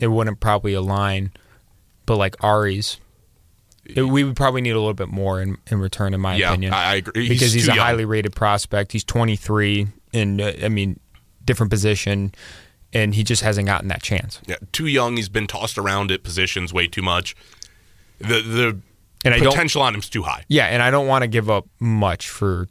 it wouldn't probably align, but like Arias, it, we would probably need a little bit more in, in return, in my Yeah, opinion. I, I agree. because he's, a young. highly rated prospect. He's 23, and uh, I mean, different position, and he just hasn't gotten that chance. yeah, too young. He's been tossed around at positions way too much. The the And potential on him's too high. Yeah, and I don't want to give up much for.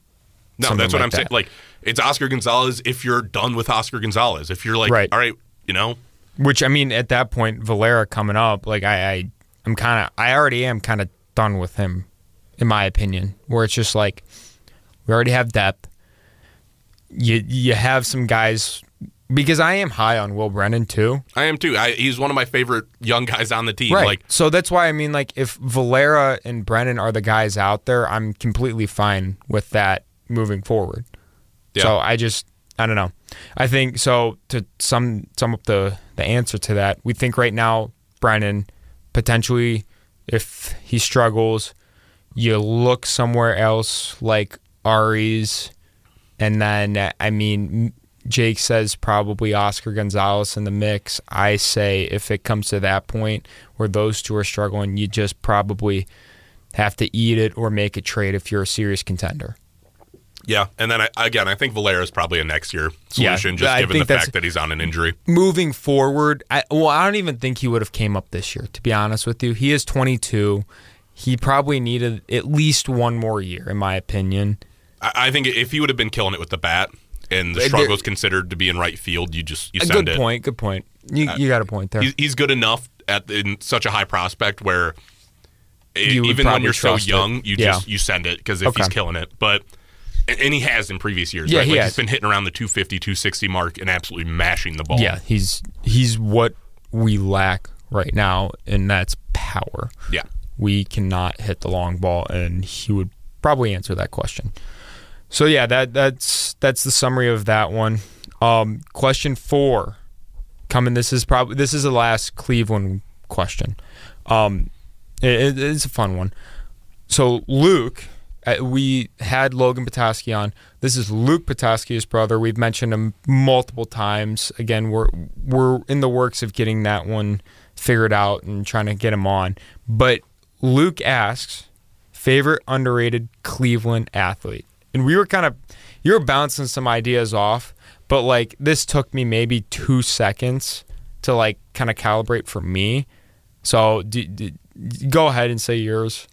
No, that's what like I'm saying. Like it's Oscar Gonzalez. If you're done with Oscar Gonzalez, if you're like, Right. all right, you know, Which I mean, at that point, Valera coming up, like I, I I'm kind of, I already am kind of done with him, in my opinion. Where it's just like, we already have depth. You you have some guys because I am high on Will Brennan too. I am too. I, he's one of my favorite young guys on the team. Right. Like so that's why I mean, like, if Valera and Brennan are the guys out there, I'm completely fine with that moving forward. Yeah. So I just, I don't know. I think so. To sum sum up the the answer to that, we think right now Brennan potentially, if he struggles, you look somewhere else like Arias, and then I mean. Jake says probably Oscar Gonzalez in the mix. I say if it comes to that point where those two are struggling, you just probably have to eat it or make a trade if you're a serious contender. Yeah, and then I, again, I think Valera is probably a next year Yeah, solution, just I given the fact that he's on an injury. moving forward, I, well, I don't even think he would have came up this year. To be honest with you, he is 22. He probably needed at least one more year, in my opinion. I, I think if he would have been killing it with the bat, and the struggles considered to be in right field, you just you A send good it. point. Good point. You, uh, you got a point there. He's, he's good enough at in such a high prospect where would even when you're so trust it. young, you Yeah. just you send it because if he's killing it. But and, and he has in previous years. Yeah, right? he like has. He's been hitting around the 250, 260 mark and absolutely mashing the ball. yeah, he's he's what we lack right now, and that's power. yeah. we cannot hit the long ball, and he would probably answer that question. So yeah, that that's that's the summary of that one. Um, question four, coming. This is probably this is the last Cleveland question. Um, it, it's a fun one. So Luke, Uh, we had Logan Petoskey on. This is Luke Petoskey's brother. We've mentioned him multiple times. Again, we're we're in the works of getting that one figured out and trying to get him on. But Luke asks, favorite underrated Cleveland athlete, and we were kind of you were bouncing some ideas off, but like this took me maybe two seconds to like kind of calibrate for me. So do, do, go ahead and say yours.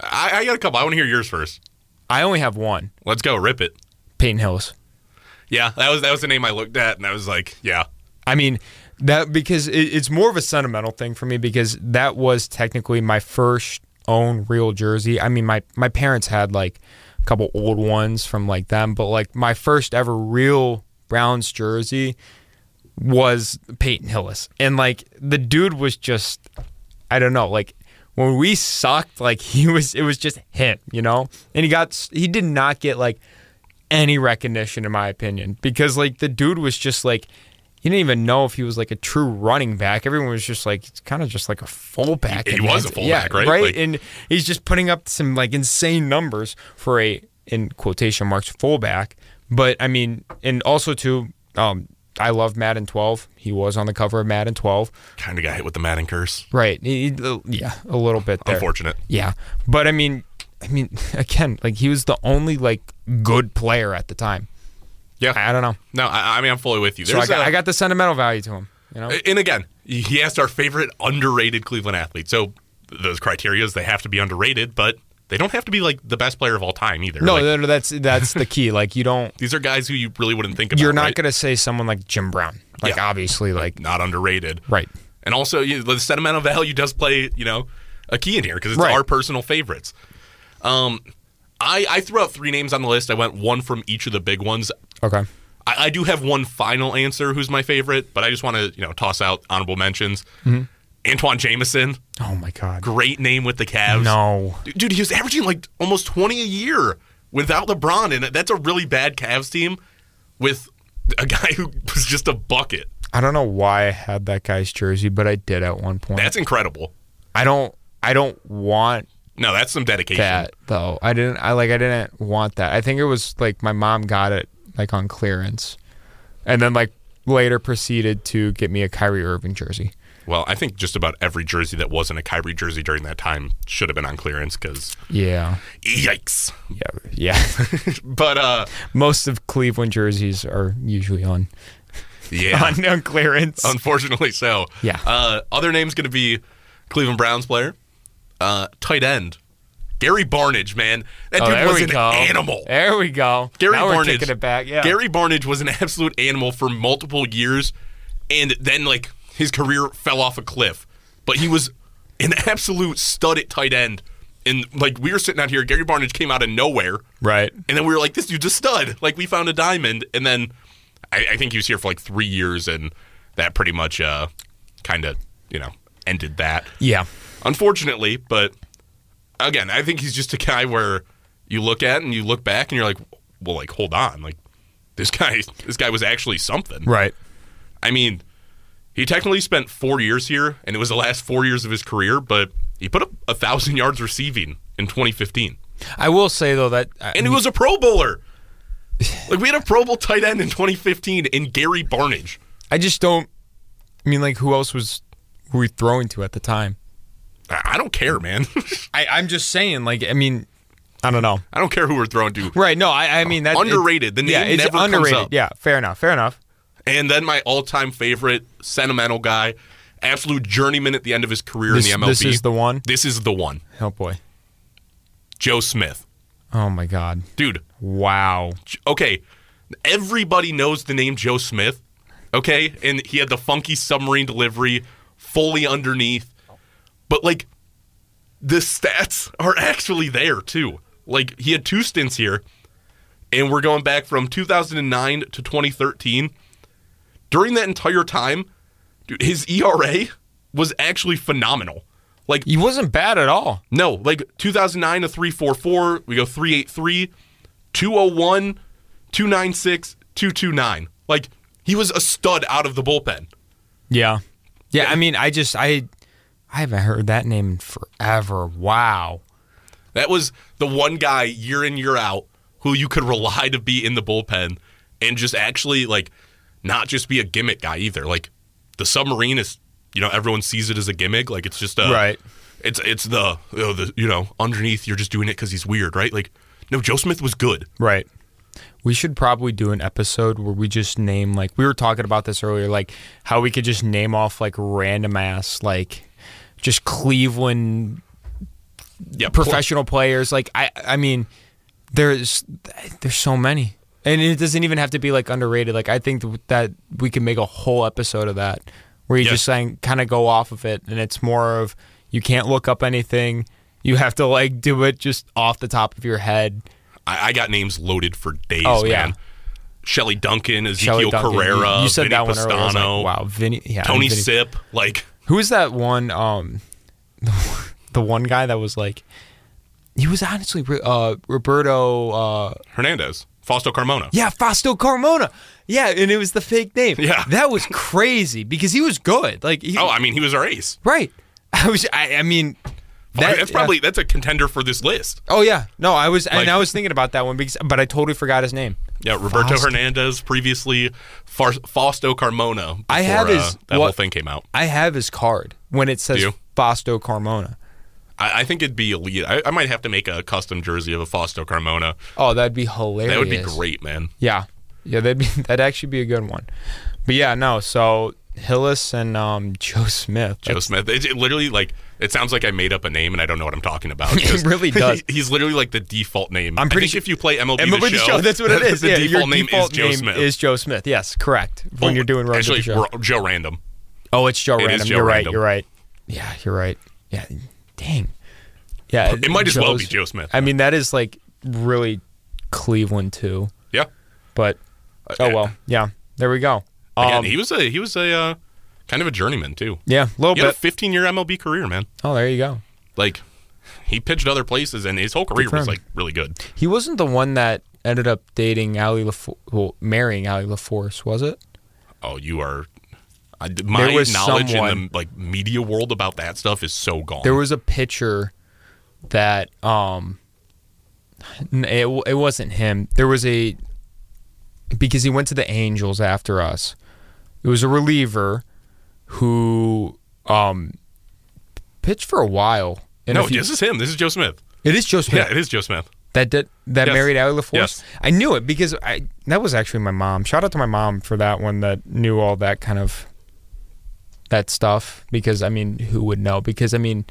I, I got a couple. I want to hear yours first. I only have one. Let's go. Rip it. Peyton Hillis. Yeah, that was that was the name I looked at, and I was like, yeah, I mean that because it, it's more of a sentimental thing for me because that was technically my first own real jersey. I mean my my parents had like a couple old ones from like them, but like my first ever real Browns jersey was Peyton Hillis, and like the dude was just I don't know like. When we sucked, like <laughs> he was, it was just him, you know. And he got, he did not get like any recognition in my opinion because like the dude was just like you didn't even know if he was like a true running back. Everyone was just like it's kind of just like a fullback. He- he was a that's- yeah, fullback, right? Right, Like- and he's just putting up some like insane numbers for a in quotation marks fullback. But I mean, and also too, um, I love Madden 12. He was on the cover of Madden 12. kind of got hit with the Madden curse. Right. He- yeah, a little bit there. Unfortunate. Yeah, but I mean, I mean, <laughs> again, like he was the only like good player at the time. Yeah. I don't know. No, I, I mean I'm fully with you. So I got, a- I got the sentimental value to him. You know, And again, he asked our favorite underrated Cleveland athlete. So those criterias they have to be underrated, but they don't have to be like the best player of all time either. No, Like, no, no, that's that's the key. Like you don't, <laughs> these are guys who you really wouldn't think about. you're not right? gonna say someone like Jim Brown. Like Yeah. obviously, like not underrated. right. And also, you the sentimental value does play, you know, a key in here because it's Right. our personal favorites. Um, I I threw out three names on the list. I went one from each of the big ones. Okay. I, I do have one final answer who's my favorite, but I just want to you know toss out honorable mentions. Mm-hmm. Antawn Jamison, Oh my God. great name with the Cavs. No. dude, he was averaging like almost twenty a year without LeBron, and that's a really bad Cavs team with a guy who was just a bucket. I don't know why I had that guy's jersey, but I did at one point. That's incredible. I don't. I don't want No, that's some dedication. that though. I didn't. I like. I didn't want that. I think it was like my mom got it like on clearance, and then like later proceeded to get me a Kyrie Irving jersey. Well, I think just about every jersey that wasn't a Kyrie jersey during that time should have been on clearance because Yeah. yikes. Yeah. Yeah. <laughs> But uh, Most of Cleveland jerseys are usually on yeah, <laughs> on, on clearance. unfortunately so. Yeah. Uh, other name's going to be Cleveland Browns player, uh, tight end, Gary Barnidge. Man, that Oh, dude was an go. animal. There we go. Gary now we're Barnidge. it back. Yeah. Gary Barnidge was an <laughs> absolute animal for multiple years, and then like his career fell off a cliff. But he was an absolute stud at tight end. And like we were sitting out here, Gary Barnidge came out of nowhere, Right. and then we were like, "This dude's a stud!" Like we found a diamond, and then I, I think he was here for like three years, and that pretty much uh, kind of you know ended that. Yeah. Unfortunately, but again, I think he's just a guy where you look at and you look back and you're like, well, like hold on, like this guy, <laughs> this guy was actually something. Right. I mean, he technically spent four years here, and it was the last four years of his career, but he put up a thousand yards receiving in 2015, I will say though that I and he was a Pro Bowler. like we had a Pro Bowl tight end in 2015 in Gary Barnidge. I just don't. I mean, like, who else was were we throwing to at the time? I I don't care, man. <laughs> I, I'm just saying, like, I mean, I don't know. I don't care who we're throwing to. Right? No, I, I mean that's Underrated. The name yeah, it's never comes underrated. up. Yeah, fair enough. Fair enough. And then my all-time favorite sentimental guy, absolute journeyman at the end of his career This, in the MLB. this is the one. This is the one. Oh boy. Joe Smith. Oh my God. Dude, Wow. Okay, everybody knows the name Joe Smith, okay? And he had the funky submarine delivery, fully underneath. But, like, the stats <laughs> are actually there, too. Like, he had two stints here, and we're going back from 2009 to 2013. During that entire time, dude, his ERA was actually phenomenal. Like, He wasn't bad at all. no, like 2009 to 344, we go 383, 201, 296, 229. Like he was a stud out of the bullpen. Yeah. Yeah. I mean, I just I I haven't heard that name in forever. Wow. That was the one guy year in year out who you could rely to be in the bullpen and just actually like not just be a gimmick guy either. Like the submarine is, you know, everyone sees it as a gimmick. Like it's just a Right. It's it's the oh, the you know underneath you're just doing it because he's weird, right? Like no, Joe Smith was good. Right. We should probably do an episode where we just name like we were talking about this earlier, like how we could just name off like random ass like just Cleveland Yeah, professional players. Like I I mean, there's there's so many. And it doesn't even have to be like underrated. Like I think that we can make a whole episode of that where you Yeah. just saying kind of go off of it and it's more of you can't look up anything. You have to like do it just off the top of your head. I, I got names loaded for days, Oh, man. yeah. Shelley Duncan, Ezekiel Duncan. Carrera, You, you said Vinny that one Pestano, earlier. Was like, wow, Vinny. Yeah, Tony Vinny. Sipp, like Who is that one? Um, <laughs> the one guy that was like, he was honestly uh Roberto. Uh, Hernandez, Fausto Carmona. yeah, Fausto Carmona. Yeah, and it was the fake name. Yeah. <laughs> that was crazy because he was good. Like, he, Oh, I mean, he was our ace. right. <laughs> I was. I, I mean. That, that's probably that's a contender for this list. Oh yeah, no, I was, Like- and I was thinking about that one because, but I totally forgot his name. Yeah, Roberto Fausto. Hernandez, previously Far- Fausto Carmona. Before, I have his- uh, that what- whole thing came out. I have his card when it says? Fausto Carmona. I, I think it'd be elite. I, I might have to make a custom jersey of a Fausto Carmona. Oh, that'd be hilarious. That would be great, man. Yeah, yeah, that'd be <laughs> that'd actually be a good one. But yeah, no. So Hillis and um, Joe Smith. Joe Smith. It, it literally like it sounds like I made up a name and I don't know what I'm talking about. <laughs> because really <laughs> does. he- he's literally like the default name. I'm pretty sure- if you play MLB, MLB the, the show, show, that's what it is. the yeah, default your name default is Joe name Smith. is Joe Smith. Yes, correct. When Oh, you're doing actually show. Joe Random. Oh, it's Joe It Random. Joe you're right. Random. You're right. Yeah, you're right. Yeah. Dang. Yeah. It might as well be Joe Smith. I mean, that is like really Cleveland too. Yeah. But oh well. Yeah. There we go. Again, Um, he was a he was a uh, kind of a journeyman too. yeah, a little He had a bit. 15 year MLB career, man. Oh, there you go. Like he pitched other places and his whole career was like really good. He wasn't the one that ended up dating Allie LaForce, well, marrying Allie LaForce, was it? Oh, you are. I, my knowledge in the like media world about that stuff is so gone. There was a pitcher that um it, it wasn't him. There was a because he went to the Angels after us. It was a reliever who um pitched for a while. And no, you- this is him. This is Joe Smith. it is Joe Smith. Yeah, it is Joe Smith. That did that Yes. married Allie LaForce. Yes. I knew it because I that was actually my mom. Shout out to my mom for that one that knew all that kind of that stuff because I mean who would know? Because I mean,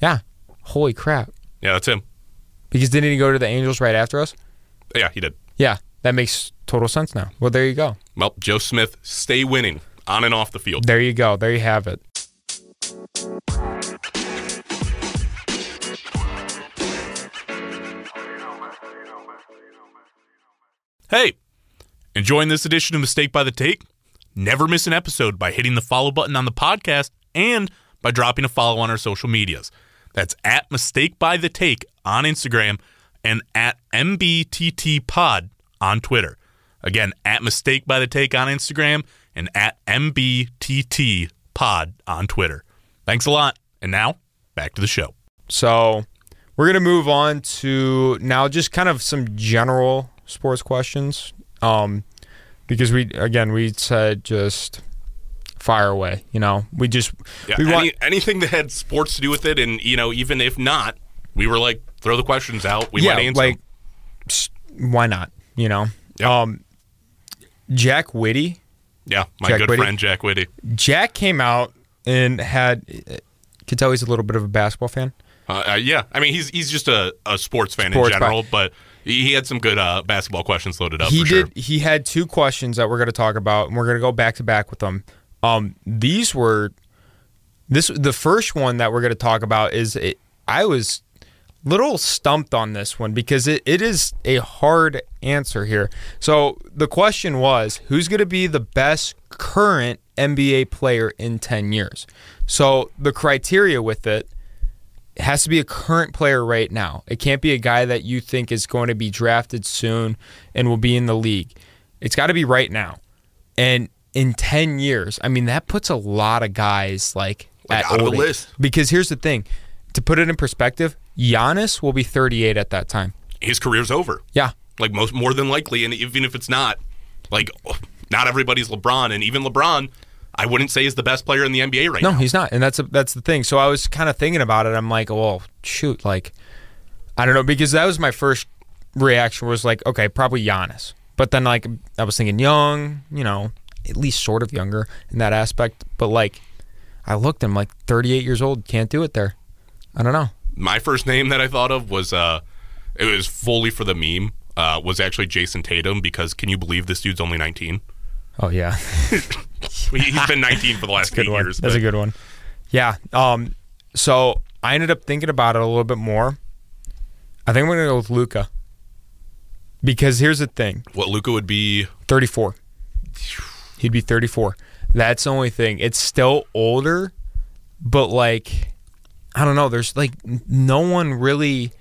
yeah, holy crap! Yeah, that's him. Because didn't he go to the Angels right after us? Yeah, he did. Yeah, that makes total sense now. Well, there you go. Well, Joe Smith, stay winning on and off the field. There you go. There you have it. Hey, enjoying this edition of Mistake by the Take? Never miss an episode by hitting the follow button on the podcast and by dropping a follow on our social medias. That's at Mistake by the Take on Instagram and at MBTT Pod on Twitter. Again, at Mistake by the Take on Instagram and at MBTT Pod on Twitter. Thanks a lot. And now, back to the show. So we're gonna move on to now just kind of some general sports questions. Um, because we again we said just fire away. You know, we just Yeah, we any, want anything that had sports to do with it, and you know, even if not, we were like, throw the questions out. We yeah, might answer. like why not? You know, Yeah. um, Jack Whitty. yeah, my Jack good Whitty. friend Jack Whitty. Jack came out and had. Could tell he's a little bit of a basketball fan. Uh, uh, yeah, I mean, he's he's just a, a sports fan Sports in general, but he, had some good uh, basketball questions loaded up. he did. Sure. He had two questions that we're going to talk about, and we're going to go back to back with them. Um, these were this the first one that we're going to talk about is it, I was little stumped on this one because it, it is a hard answer here. So the question was, who's going to be the best current NBA player in 10 years? So the criteria with it it has to be a current player right now. It can't be a guy that you think is going to be drafted soon and will be in the league. It's got to be right now. And in 10 years, I mean, that puts a lot of guys like, Like, at out of the list. Because here's the thing to put it in perspective, Giannis will be 38 at that time. His career's over. Yeah. Like most, more than likely, and even if it's not, like, not everybody's LeBron, and even LeBron, I wouldn't say is the best player in the NBA right No, now. No, he's not, and that's a, that's the thing. So I was kind of thinking about it. I'm like, well, shoot, like, I don't know, because that was my first reaction was like, okay, probably Giannis. But then like I was thinking young, you know, at least sort of younger in that aspect. But like, I looked, I'm like 38 years old, can't do it there. I don't know. My first name that I thought of was, uh, it was fully for the meme. Uh, was actually Jayson Tatum because can you believe this dude's only 19? Oh yeah, <laughs> He- He's been 19 for the last good eight one. years. That's but- a good one. Yeah. Um. So I ended up thinking about it a little bit more. I think I'm gonna go with Luka. Because here's the thing. What Luka would be 34. He'd be 34. That's the only thing. It's still older, but like, I don't know. There's like no one really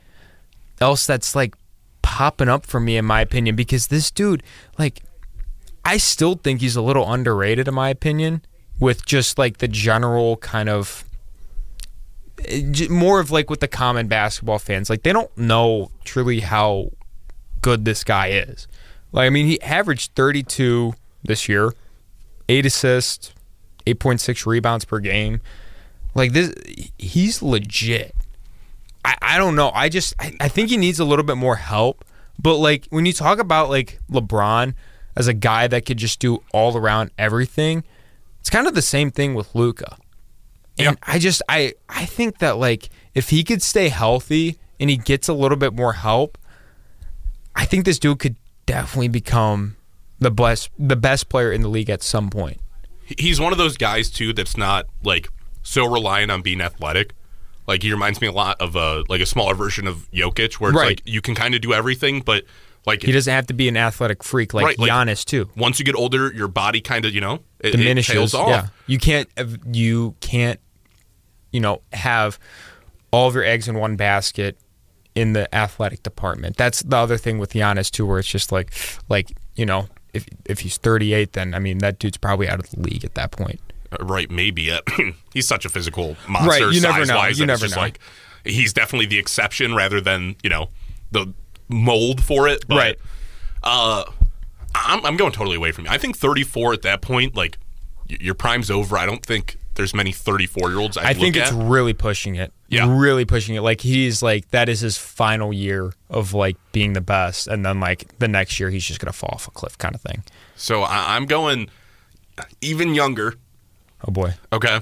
else that's like popping up for me, in my opinion, because this dude, like, I still think he's a little underrated, in my opinion, with just like the general kind of more of like with the common basketball fans. Like, they don't know truly how good this guy is. Like, I mean, he averaged 32 this year, eight assists, 8.6 rebounds per game. Like this, he's legit. I, I don't know. I just I, I think he needs a little bit more help. But like when you talk about like LeBron as a guy that could just do all around everything, It's kind of the same thing with Luka. And I just I I think that like if he could stay healthy and he gets a little bit more help, I think this dude could definitely become the best the best player in the league at some point. He's one of those guys too that's not like so reliant on being athletic. Like he reminds me a lot of a like a smaller version of Jokic, where it's Right. like you can kind of do everything, but like He doesn't have to be an athletic freak like Right, like- Giannis too. once you get older, your body kind of you know it, it Diminishes. tails off. Yeah, you can't you can't you know have all of your eggs in one basket in the athletic department. That's the other thing with Giannis too, where it's just like like you know if if he's 38, then I mean that dude's probably out of the league at that point. Uh, right? Maybe uh, <clears throat> he's such a physical monster. Right, you never know. size-wise, You never just know. Like he's definitely the exception rather than you know the mold for it. But, Right. Uh, I'm I'm going totally away from you. I think 34 at that point, like your prime's over. I don't think there's many 34 year olds. I think it's at. really pushing it. Yeah. really pushing it. Like he's like that is his final year of like being the best, and then like the next year he's just gonna fall off a cliff, kind of thing. So I, I'm going even younger. Oh boy. Okay,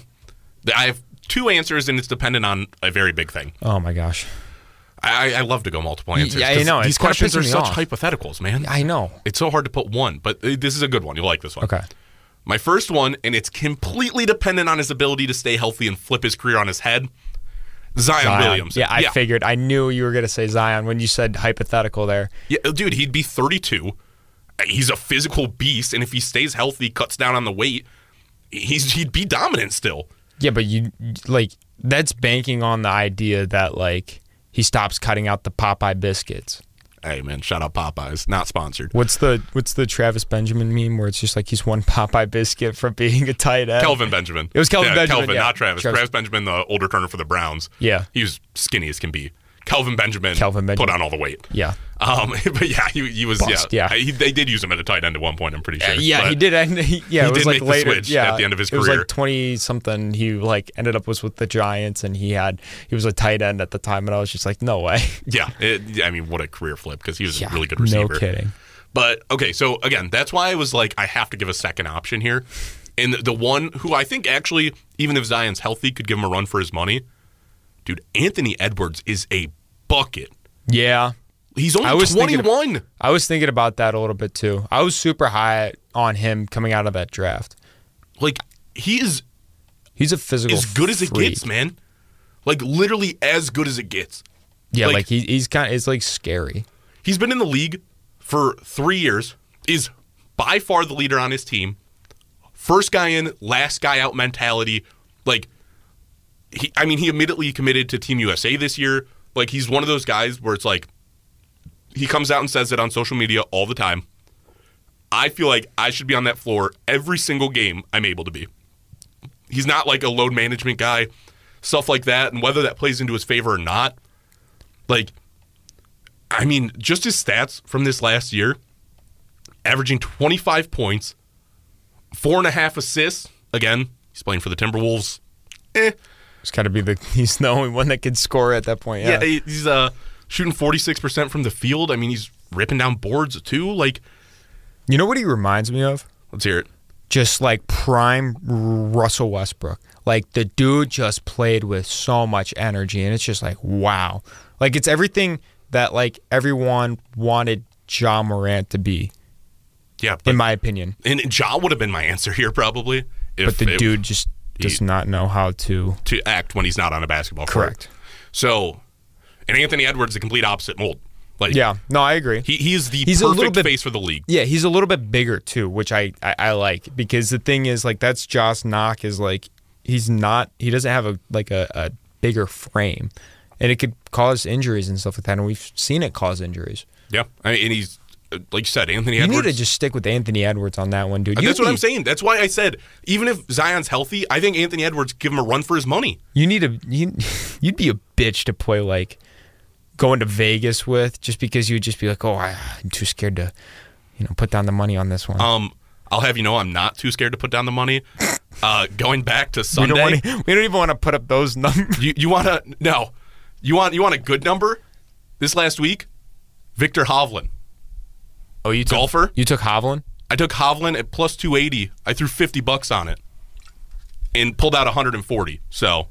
I have two answers, and it's dependent on a very big thing. Oh my gosh. I, I love to go multiple answers. yeah, I know, These questions are such off. hypotheticals, man. I know. It's so hard to put one, but uh, this is a good one. You'll like this one. Okay. My first one, and it's completely dependent on his ability to stay healthy and flip his career on his head. Zion, Zion. Williams. Yeah, I figured. I knew you were gonna say Zion when you said hypothetical there. Yeah, dude, he'd be 32. He's a physical beast, and if he stays healthy, cuts down on the weight, he's he'd be dominant still. Yeah, but you like that's banking on the idea that like he stops cutting out the Popeye biscuits. Hey man, shout out Popeyes, not sponsored. What's the what's the Travis Benjamin meme where it's just like he's one <laughs> Popeye biscuit from being a tight end? Kelvin Benjamin. It was Kelvin yeah, Benjamin, Kelvin, yeah. not Travis. Travis- Travis Benjamin, the older turner for the Browns. Yeah. he was skinny as can be. Kelvin Benjamin, Kelvin Benjamin. put on all the weight. Yeah. Um, <laughs> but yeah, he, he was Bust, yeah. yeah. He, they did use him at a tight end at one point. I'm pretty sure. yeah, but- he did. And he, yeah, He it was did like make the later. switch yeah, at the end of his It was career. like twenty something. He like ended up was with the Giants, and he had he was a tight end at the time, and I was just like, no way. <laughs> Yeah, it, I mean, what a career flip because he was Yeah, a really good receiver. No kidding. But okay, so again, that's why I was like, I have to give a second option here. And the, the one who I think actually, even if Zion's healthy, could give him a run for his money, dude, Anthony Edwards is a bucket. Yeah, He's only I was thinking of- 21. I was thinking about that a little bit too. I was super high on him coming out of that draft. like, he is He's a physical, as good as it gets, man. Like, literally as good as it gets. Yeah, Like- like, he, he's kind. of It's like scary. He's been in the league for three years, is by far the leader on his team. First guy in, last guy out mentality. Like, he, I mean, he immediately committed to Team USA this year. Like, he's one of those guys where it's like, he comes out and says it on social media all the time. I feel like I should be on that floor every single game I'm able to be. He's not like a load management guy, stuff like that, and whether that plays into his favor or not. Like, I mean, just his stats from this last year averaging 25 points, four and a half assists. Again, he's playing for the Timberwolves. Eh. It's got to be the. <laughs> He's the only one that can score at that point. Yeah, Yeah. he's uh, shooting 46% from the field. I mean, he's ripping down boards too. Like, You know what he reminds me of? let's hear it. Just like prime Russell Westbrook. Like the dude just played with so much energy, and it's just like wow. Like it's everything that like everyone wanted Ja Morant to be, Yeah, but, in my opinion. and Ja would have been my answer here probably. If, But the dude just does he- not know how to. to act when he's not on a basketball court. Correct. So, and Anthony Edwards, the complete opposite mold. Like, Yeah. No, I agree. he, he is the He's a little perfect bit- face for the league. Yeah, he's a little bit bigger too, which I, I, I like because the thing is like that's Josh Knock is like he's not he doesn't have a like a, a bigger frame, and it could cause injuries and stuff like that, and we've seen it cause injuries. Yeah, I mean, and he's like you said, Anthony You Edwards. need to just stick with Anthony Edwards on that one, dude. You That's what I'm saying. That's why I said even if Zion's healthy, I think Anthony Edwards give him a run for his money. You need to you, <laughs> you'd be a bitch to play like going to Vegas with just because you'd just be like, oh, I'm too scared to, you know, put down the money on this one. Um, I'll have you know, I'm not too scared to put down the money. <laughs> Uh, going back to we Sunday, don't want to, we don't even want to put up those numbers. you you want to no, you want you want a good number. This last week, Viktor Hovland. Oh, you took, Golfer? You took Hovland. I took Hovland at plus 280. I threw 50 bucks on it. and pulled out 140. So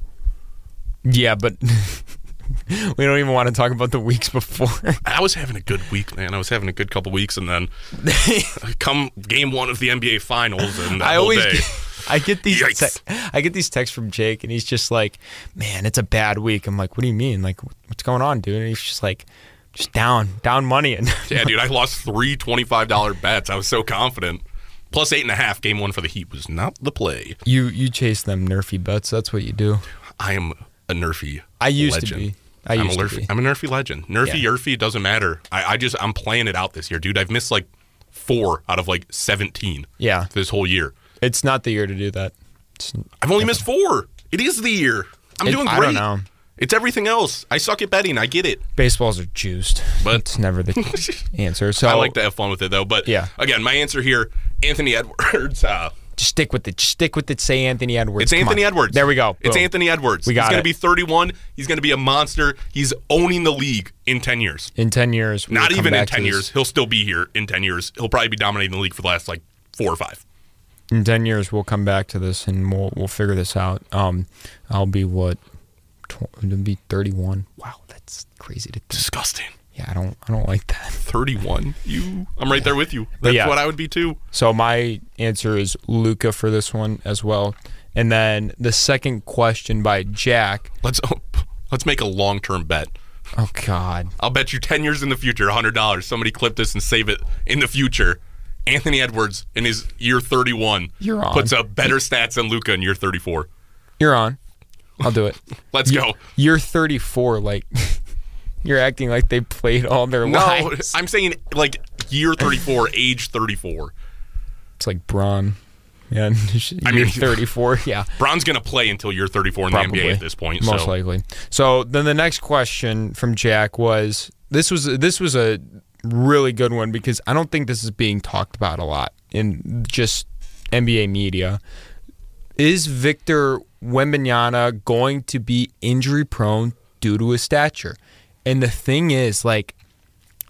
Yeah, but <laughs> we don't even want to talk about the weeks before. <laughs> I was having a good week, man. I was having a good couple weeks, and then <laughs> come game one of the NBA Finals, and I always day. get, I get these te- I get these texts from Jake, and he's just like, "Man, it's a bad week." I'm like, "What do you mean? Like, what's going on, dude?" And he's just like, "Just down, down money." And <laughs> Yeah, dude, I lost three $25 bets. I was so confident. Plus eight and a half. Game one for the Heat was not the play. you you chase them nerfy bets. That's what you do. I am a nerfy. I used to be. I am a nerfy. I'm a nerfy legend. Nerfy, Yeah. yerfy, doesn't matter. I, I just I'm playing it out this year, dude. I've missed like four out of like 17 Yeah, this whole year. it's not the year to do that. It's, I've only missed four. It is the year. I'm It- doing I great. don't know. It's everything else. I suck at betting. I get it. baseballs are juiced, But- it's never the <laughs> answer. So I like to have fun with it though. But Yeah. again, my answer here, Anthony Edwards. Uh, Just stick with it. Just stick with it. Say Anthony Edwards. it's Come Anthony on. Edwards. There we go. It's Boom. Anthony Edwards. We got He's going to be 31. He's going to be a monster. He's owning the league in 10 years. In ten years, Not even in back to 10 this. years. He'll still be here in 10 years. He'll probably be dominating the league for the last like four or five. in 10 years we'll come back to this and we'll we'll figure this out um i'll be what it'll be 31 wow that's crazy to think. Disgusting. yeah i don't i don't like that <laughs> 31. You. I'm right there with you. That's yeah. what I would be too. so my answer is Luka for this one as well and then the second question by jack Let's oh, <laughs> let's make a long-term bet. oh god I'll bet you 10 years in the future, $100. Somebody clip this and save it in the future. Anthony Edwards in his year 31 You're on. puts up better stats than Luka in year 34. you're on i'll do it <laughs> Let's go. you're 34 like <laughs> you're acting like they played all their No, lives I'm saying like year 34, <laughs> age 34. it's like braun yeah I you're mean- 34 yeah Braun's going to play until year 34 in the NBA at this point. most so likely. So then the next question from Jack was this was this was a really good one because I don't think this is being talked about a lot in just NBA media. Is Victor Wembanyama going to be injury prone due to his stature? And the thing is, like,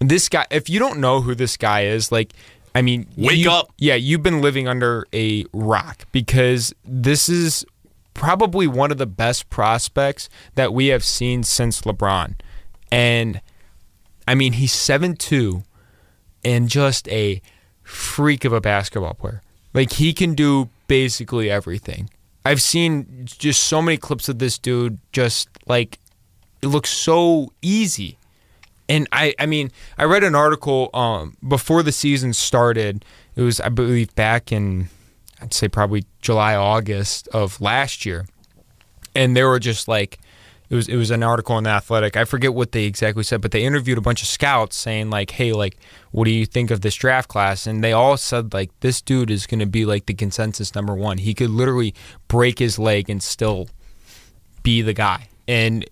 this guy. If you don't know who this guy is, like, I mean, Wake you- up. Yeah, you've been living under a rock because this is probably one of the best prospects that we have seen since LeBron. And I mean, he's 7'2 and just a freak of a basketball player. Like he can do basically everything. I've seen just so many clips of this dude just like it looks so easy. And I, I mean, I read an article um, before the season started. It was, I believe, back in, I'd say probably July, August of last year, and they were just like, it was, it was an article in the Athletic. I forget what they exactly said, but they interviewed a bunch of scouts saying like, hey, like, what do you think of this draft class? And they all said like, this dude is going to be like the consensus number one. He could literally break his leg and still be the guy. And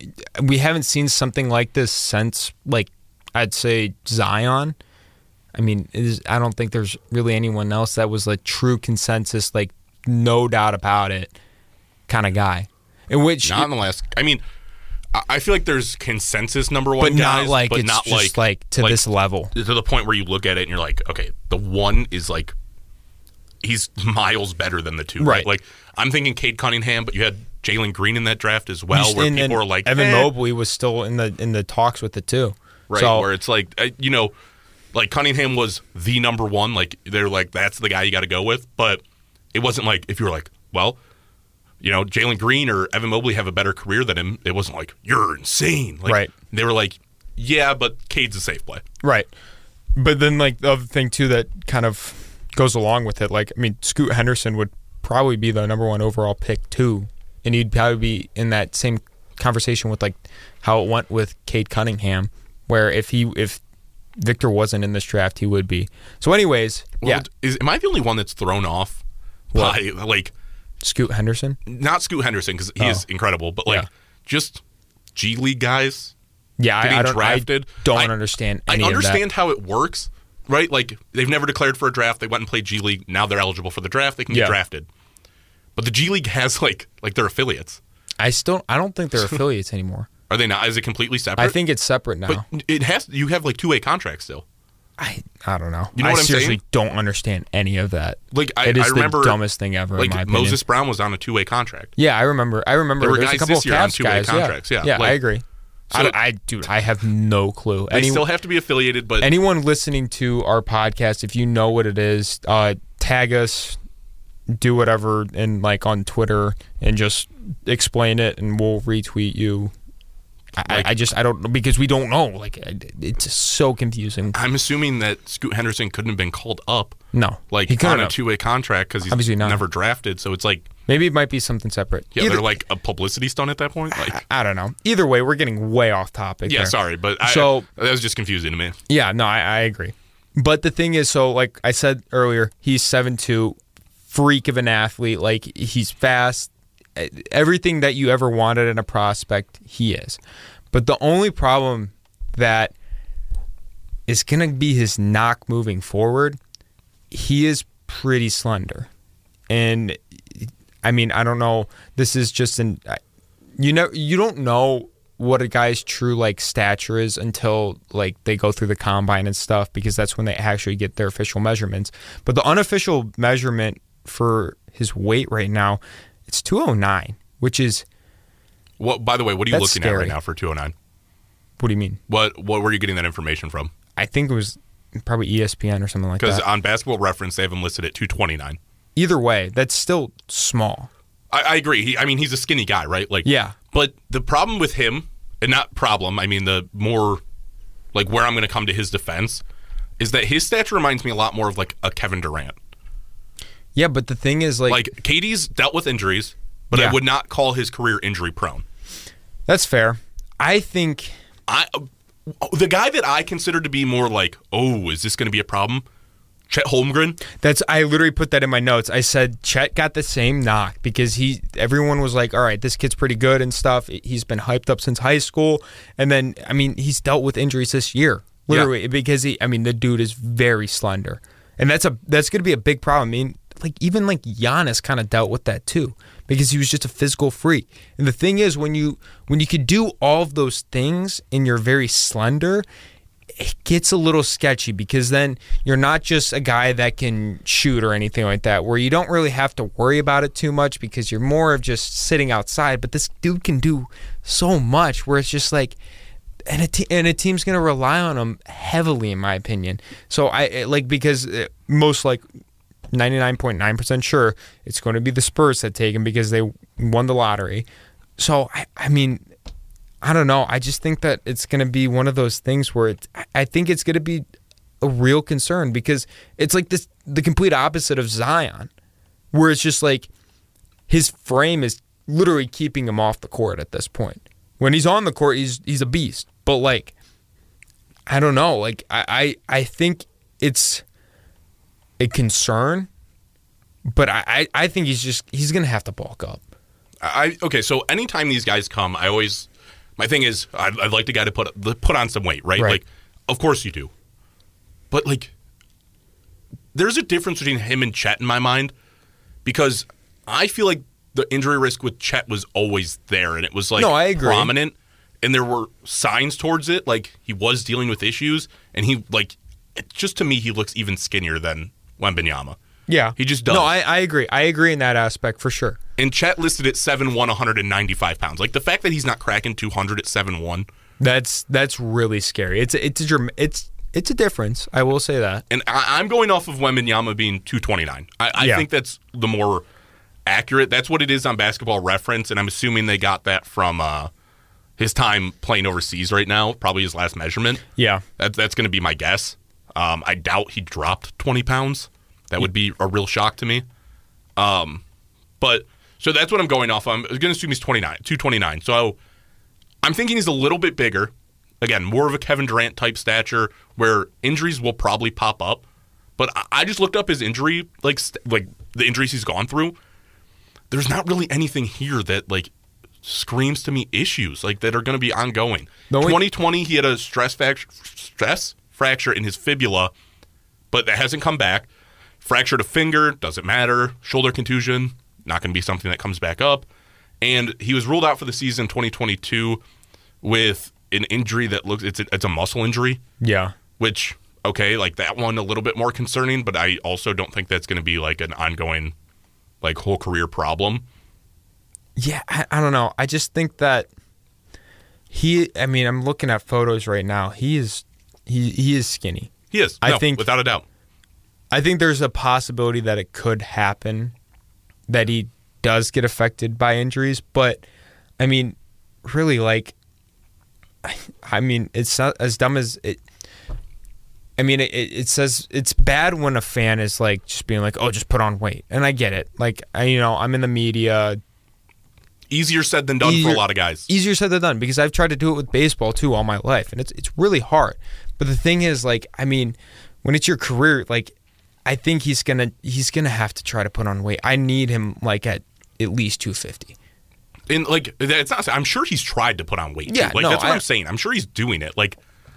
we haven't seen something like this since, like, I'd say Zion. I mean, I don't think there's really anyone else that was a true consensus, like, no doubt about it kind of guy. In which, not last. I mean, I- feel like there's consensus number one but not like but it's not just like like, to like, this level. to the point where you look at it and you're like, okay, the one is like he's <laughs> miles better than the two, right? Right. Like I'm thinking Cade Cunningham, but you had Jalen Green in that draft as well, where And people are like, Evan eh, Mobley was still in the in the talks with the two, right? So, where it's like, uh, you know, like Cunningham was the number one, like they're like that's the guy you got to go with, but it wasn't like if you were like, well. You know, Jalen Green or Evan Mobley have a better career than him. It wasn't like you're insane. Like, Right. They were like, yeah, but Cade's a safe play. Right. But then, like, the other thing, too, that kind of goes along with it, like, I mean, Scoot Henderson would probably be the number one overall pick, too. And he'd probably be in that same conversation with, like, how it went with Cade Cunningham, where if he, if Victor wasn't in this draft, he would be. So, anyways, Well, yeah, Is am I the only one that's thrown off What? by like Scoot Henderson. not Scoot Henderson because he is Oh. incredible, but like Yeah. just G League guys Yeah, getting I, I don't, drafted. I don't I- understand I understand how it works, right? Like they've never declared for a draft. They went and played G League. Now they're eligible for the draft. They can Yeah. get drafted. But the G League has like like their affiliates. I still, I don't think they're <laughs> affiliates anymore. Are they not? Is it completely separate? I think it's separate now. But it has. You have like two way contracts still. I I don't know. You know I what I'm seriously saying? don't understand any of that. Like I, it is I remember the dumbest thing ever. in Like. Moses Brown was on a two way contract. Yeah, I remember. I remember. There were guys a couple this of year on two-way contracts, yeah. yeah, I Like- agree. I, So- don't- I, dude, I have no clue. They Any- still have to be affiliated, but anyone listening to our podcast, if you know what it is, uh, tag us, do whatever, and like on Twitter, and just explain it, and we'll retweet you. I, Like- I just I don't know because we don't know. Like it's so confusing. I'm assuming that Scoot Henderson couldn't have been called up No, like he on a two way contract because he's Obviously not. never drafted. So it's like Maybe it might be something separate. yeah, Either- they're like a publicity stunt at that point. Like I don't know. Either way, we're getting way off topic. yeah, there. sorry, but I, So- that was just confusing to me. Yeah, no, I, I agree. But the thing is, so like I said earlier, he's seven two, freak of an athlete. Like he's fast, everything that you ever wanted in a prospect, he is. But the only problem that is gonna be his knock moving forward, he is pretty slender, and I mean I don't know. This is just an you know you don't know what a guy's true like stature is until like they go through the combine and stuff because that's when they actually get their official measurements. But the unofficial measurement for his weight right now, it's 209, which is What by the way, what are you looking at right now for 209? what do you mean? What what were you getting that information from? I think it was probably ESPN or something like that. Because on Basketball Reference, they have him listed at 229. Either way, that's still small. I, I agree. He, I mean, he's a skinny guy, right? Like, Yeah. But the problem with him, and not problem, I mean, the more like where I'm going to come to his defense is that his stature reminds me a lot more of like a Kevin Durant. Yeah, but the thing is like, Like, KD's dealt with injuries, but I would not call his career injury prone. that's fair. I think I oh, the guy that I consider to be more like, oh, is this going to be a problem? Chet Holmgren. That's I literally put that in my notes. I said Chet got the same knock because he everyone was like, "All right, this kid's pretty good and stuff." He's been hyped up since high school, and then I mean, he's dealt with injuries this year, literally because he. I mean, the dude is very slender, and that's a that's going to be a big problem. I mean, like even like Giannis kind of dealt with that too because he was just a physical freak. And the thing is, when you when you could do all of those things and you're very slender, it gets a little sketchy because then you're not just a guy that can shoot or anything like that, where you don't really have to worry about it too much because you're more of just sitting outside. But this dude can do so much where it's just like, and a, and a team's going to rely on him heavily, in my opinion. So I like because uh, most like 99.9% sure it's going to be the Spurs that take him because they won the lottery. So I, I mean, I don't know. I just think that it's going to be one of those things where it. I- think it's going to be a real concern because it's like this the complete opposite of Zion, where it's just like his frame is literally keeping him off the court at this point. When he's on the court, he's he's a beast. But like, I don't know. Like I I, I think it's a concern, but I, I I think he's just he's going to have to bulk up. I okay. So anytime these guys come, I always my thing is I'd, I'd like the guy to put put on some weight, right? Right. Like, of course you do, but like, there's a difference between him and Chet in my mind because I feel like the injury risk with Chet was always there, and it was like No, I agree. prominent, and there were signs towards it, like he was dealing with issues, and he like it, just to me he looks even skinnier than Wembanyama. Yeah, He just does. No, I, I agree. I agree in that aspect for sure. And Chet listed at 7'1", 195 pounds. Like the fact that he's not cracking 200 at 7'1", That's that's really scary. It's a, it's a it's it's a difference. I will say that. and I, I'm going off of Wembanyama being 229. I, I Yeah. think that's the more accurate. That's what it is on Basketball Reference, and I'm assuming they got that from uh, his time playing overseas right now, probably his last measurement. Yeah. That, that's going to be my guess. Um, I doubt he dropped 20 pounds. That would be a real shock to me. Um, but so that's what I'm going off. I'm going to assume he's 29, 229. So I'm thinking he's a little bit bigger. Again, more of a Kevin Durant type stature, where injuries will probably pop up. But I- just looked up his injury, like st- like the injuries he's gone through. There's not really anything here that like screams to me issues like that are going to be ongoing. Only- 2020, he had a stress fracture, stress fracture in his fibula, but that hasn't come back. Fractured a finger, doesn't matter. Shoulder contusion, not going to be something that comes back up. And he was ruled out for the season 2022 with an injury that looks it's a, it's a muscle injury, Yeah. which okay, like that one a little bit more concerning, but I also don't think that's going to be like an ongoing, like whole career problem. Yeah, I, I don't know. I just think that he. I mean, I'm looking at photos right now. He is he he is skinny. He is, I no, think- without a doubt. I think there's a possibility that it could happen that he does get affected by injuries, but I mean, really, like, I, <laughs> I mean, it's not as dumb as it. I mean, it, it it says it's bad when a fan is like just being like, "Oh, just put on weight," and I get it. Like, I you know, I'm in the media. Easier said than done for a lot of guys. Easier said than done because I've tried to do it with baseball too all my life, and it's it's really hard. But the thing is, like, I mean, when it's your career, like, I think he's gonna he's gonna have to try to put on weight. I need him like at at least 250. And like, it's not. I'm sure he's tried to put on weight. too. Yeah, like no, that's what I- I'm saying. I'm sure he's doing it. Like,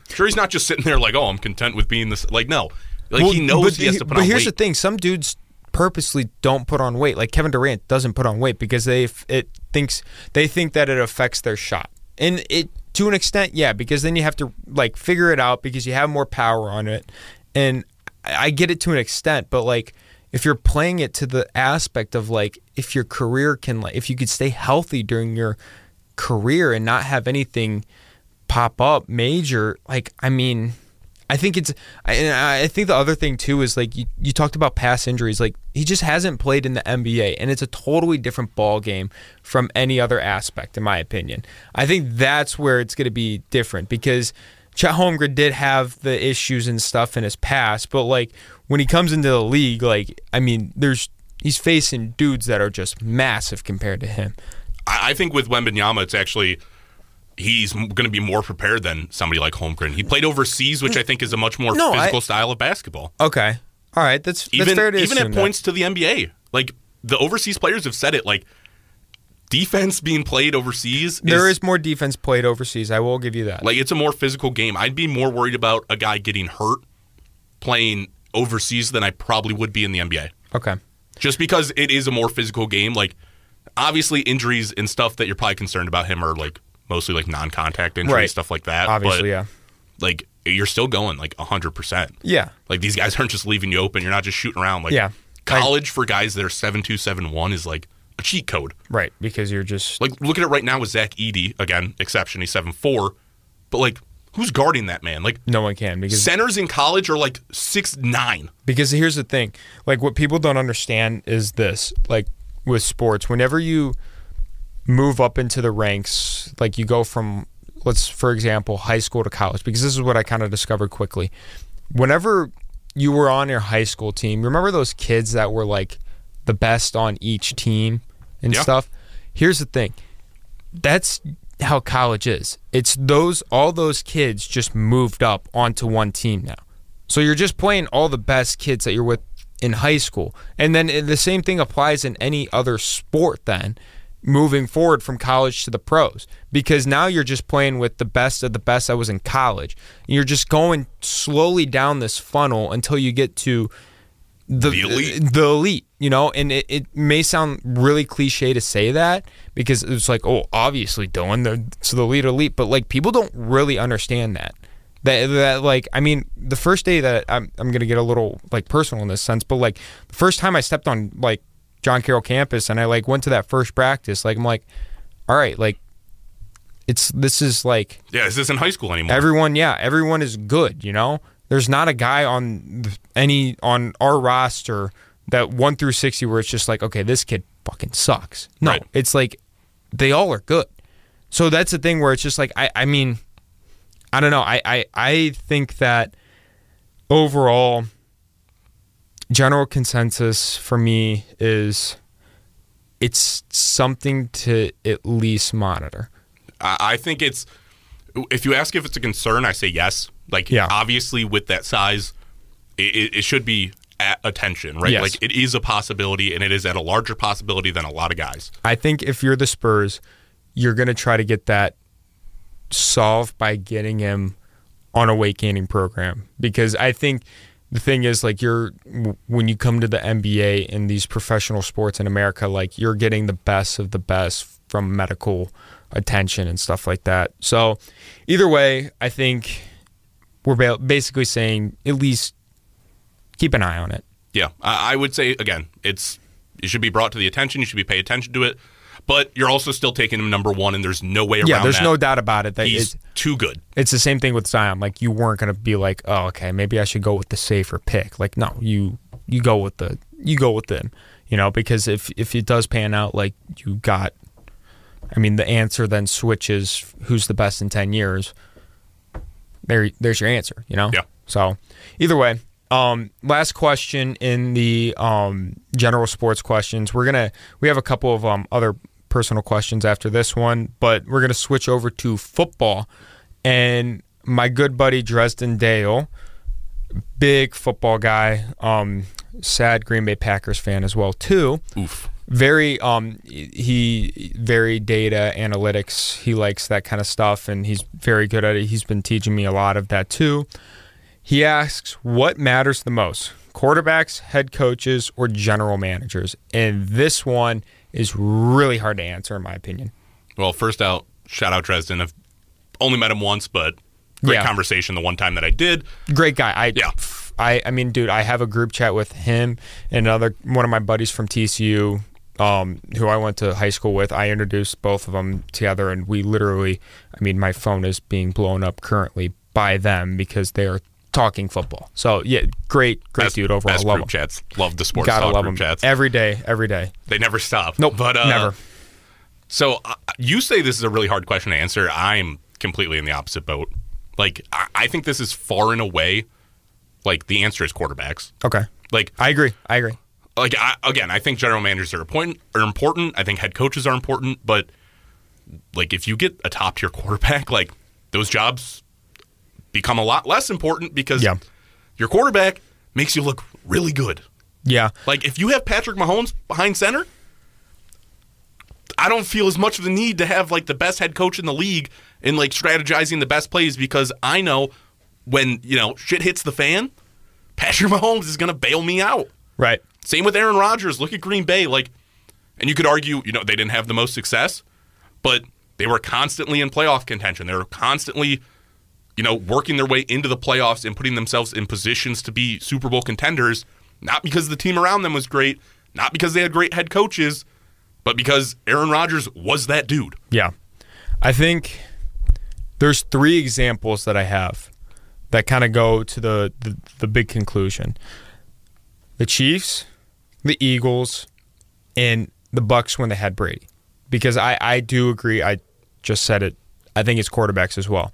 sure he's not just sitting there like, oh, I'm content with being this. Like, no, like he knows but he has to put but here's the thing: some dudes purposely don't put on weight. Like Kevin Durant doesn't put on weight because they it thinks they think that it affects their shot, and it to an extent, yeah, because then you have to like figure it out because you have more power on it, and I get it to an extent, but like if you're playing it to the aspect of like if your career can like if you could stay healthy during your career and not have anything pop up major like i mean i think it's and i think the other thing too is like you, you talked about past injuries like he just hasn't played in the nba and it's a totally different ball game from any other aspect in my opinion i think that's where it's going to be different because Chet Holmgren did have the issues and stuff in his past, but like when he comes into the league, like I mean, there's he's facing dudes that are just massive compared to him. I think with Wembanyama, it's actually he's going to be more prepared than somebody like Holmgren. He played overseas, which I think is a much more No, I- physical style of basketball. Okay, all right, that's that's Even fair to even at that. points to the NBA, like the overseas players have said it, like defense being played overseas. There is more defense played overseas. I will give you that. like it's a more physical game. I'd be more worried about a guy getting hurt playing overseas than I probably would be in the NBA. okay, Just because it is a more physical game. Like obviously injuries and stuff that you're probably concerned about him are like mostly like non-contact injuries, Right. stuff like that. obviously, but yeah, like you're still going like 100%. yeah, Like these guys <laughs> aren't just leaving you open. You're not just shooting around. Like Yeah. college for guys that are seven two seven one is like a cheat code. right. Because you're just Like look at it right now with Zach Edey again, exception. He's seven four, but like who's guarding that man? Like no one can because centers in college are like six nine. Because here's the thing, like what people don't understand is this, like with sports, whenever you move up into the ranks, like you go from let's for example, high school to college because this is what I kind of discovered quickly. Whenever you were on your high school team, remember those kids that were like the best on each team and Yeah. stuff? Here's the thing. That's how college is. It's those all those kids just moved up onto one team now. So you're just playing all the best kids that you're with in high school. And then uh, the same thing applies in any other sport then moving forward from college to the pros because now you're just playing with the best of the best that was in college. You're just going slowly down this funnel until you get to the, The elite. the elite, you know, and it, it may sound really cliche to say that because it's like, oh, obviously Dylan, the so the elite elite, but like people don't really understand that. That, that like I mean the first day that I'm I'm gonna get a little like personal in this sense, but like the first time I stepped on like John Carroll campus and I like went to that first practice, like I'm like, all right, like it's this is like Yeah, is this isn't high school anymore. everyone yeah everyone is good you know there's not a guy on any on our roster that 1 through 60 where it's just like okay this kid fucking sucks no Right. it's like they all are good so that's the thing where it's just like i i mean i don't know i i, I think that overall general consensus for me is it's something to at least monitor I think it's if you ask if it's a concern, I say yes. Like Yeah. obviously with that size, it, it, it should be at attention, right? Yes. Like it is a possibility, and it is at a larger possibility than a lot of guys. I think if you're the Spurs, you're going to try to get that solved by getting him on a weight gaining program because I think the thing is like you're when you come to the NBA and these professional sports in America like you're getting the best of the best from medical attention and stuff like that. So either way, I think we're basically saying at least keep an eye on it. Yeah, I, would say again, it's it should be brought to the attention. You should be pay attention to it, but you're also still taking him number one, and there's no way around that. Yeah, there's that. no doubt about it that He's it's, too good. it's the same thing with Zion. Like you weren't gonna be like, oh, okay, maybe I should go with the safer pick. Like no, you you go with the you go with them. You know, because if if it does pan out like you got, I mean, the answer then switches. Who's the best in ten years? There, there's your answer. You know. Yeah. So, either way, um, last question in the um, general sports questions. We're gonna we have a couple of um, other personal questions after this one, but we're gonna switch over to football. And my good buddy Dresden Dale, big football guy, um, sad Green Bay Packers fan as well too. Oof. very um he very data analytics. He likes that kind of stuff and he's very good at it. He's been teaching me a lot of that too. He asks what matters the most quarterbacks head coaches or general managers? And this one is really hard to answer in my opinion Well, first out, shout out Dresden. I've only met him once, but great Yeah. conversation the one time that I did. great guy i Yeah. I, I mean, dude, I have a group chat with him and another one of my buddies from TCU, um, who I went to high school with. I introduced both of them together, and we literally, I mean, my phone is being blown up currently by them because they are talking football. So yeah, great, great Best, dude overall. Love group chats. Love the sports Gotta talk love him chats. every day, every day. they never stop. Nope, but uh, never. So uh, you say this is a really hard question to answer. I'm completely in the opposite boat. Like I, I think this is far and away. Like the answer is quarterbacks. Okay, Like I agree. I agree. like I, again, I think general managers are important. Are important. I think head coaches are important. But like if you get a top tier <laughs> quarterback, like those jobs become a lot less important because Yeah. your quarterback makes you look really good. Yeah, Like if you have Patrick Mahomes behind center, I don't feel as much of the need to have like the best head coach in the league in like strategizing the best plays because I know when, you know, shit hits the fan, Patrick <laughs> Mahomes is going to bail me out. right. Same with Aaron Rodgers. Look at Green Bay like and you could argue, you know, they didn't have the most success, but they were constantly in playoff contention. They were constantly you know, working their way into the playoffs and putting themselves in positions to be Super Bowl contenders, not because the team around them was great, not because they had great head coaches, but because Aaron Rodgers was that dude. Yeah. I think there's three examples that I have that kind of go to the, the, the big conclusion. The Chiefs, the Eagles, and the Bucks when they had Brady. Because I, I do agree, I just said it. I think it's quarterbacks as well.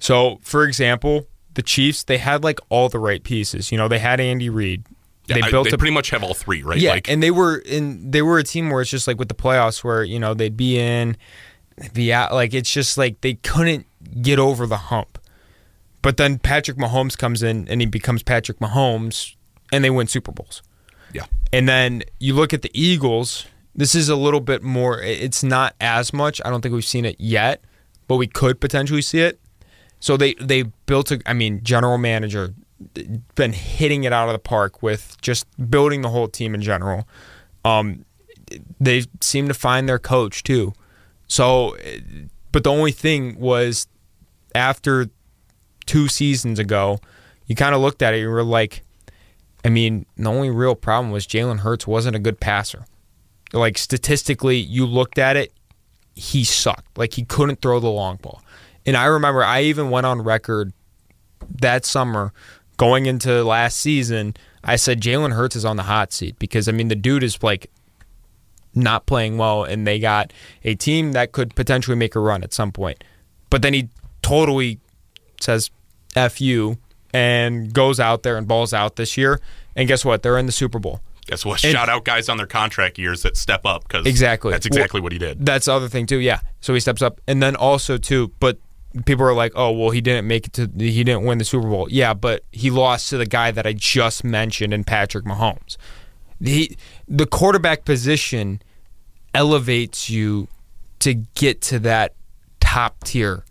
So, for example, the Chiefs, they had like all the right pieces. You know, they had Andy Reid. They I- built they a pretty much have all three, right? yeah, Like, and they were in. They were a team where it's just like with the playoffs, where you know they'd be in, they'd be out. Like it's just like they couldn't get over the hump. But then Patrick Mahomes comes in and he becomes Patrick Mahomes, and they win Super Bowls. yeah. And then you look at the Eagles. This is a little bit more. It's not as much. I don't think we've seen it yet, but we could potentially see it. So they they built a. I mean, general manager been hitting it out of the park with just building the whole team in general. Um, they seem to find their coach too. So, but the only thing was after two seasons ago, you kind of looked at it. You were like, I mean, the only real problem was Jalen Hurts wasn't a good passer. Like statistically, you looked at it, he sucked. Like he couldn't throw the long ball. And I remember I even went on record that summer going into last season. I said Jalen Hurts is on the hot seat because I mean the dude is like not playing well, and they got a team that could potentially make a run at some point. But then he totally says "f you" and goes out there and balls out this year. And guess what? They're in the Super Bowl. Guess what? And- Shout out guys on their contract years that step up because Exactly. that's exactly what he did. That's the other thing too. Yeah. So he steps up, and then also too, but people are like, "Oh, well, he didn't make it to, he didn't win the Super Bowl." Yeah, but he lost to the guy that I just mentioned in Patrick Mahomes. He, the quarterback position elevates you to get to that top tier.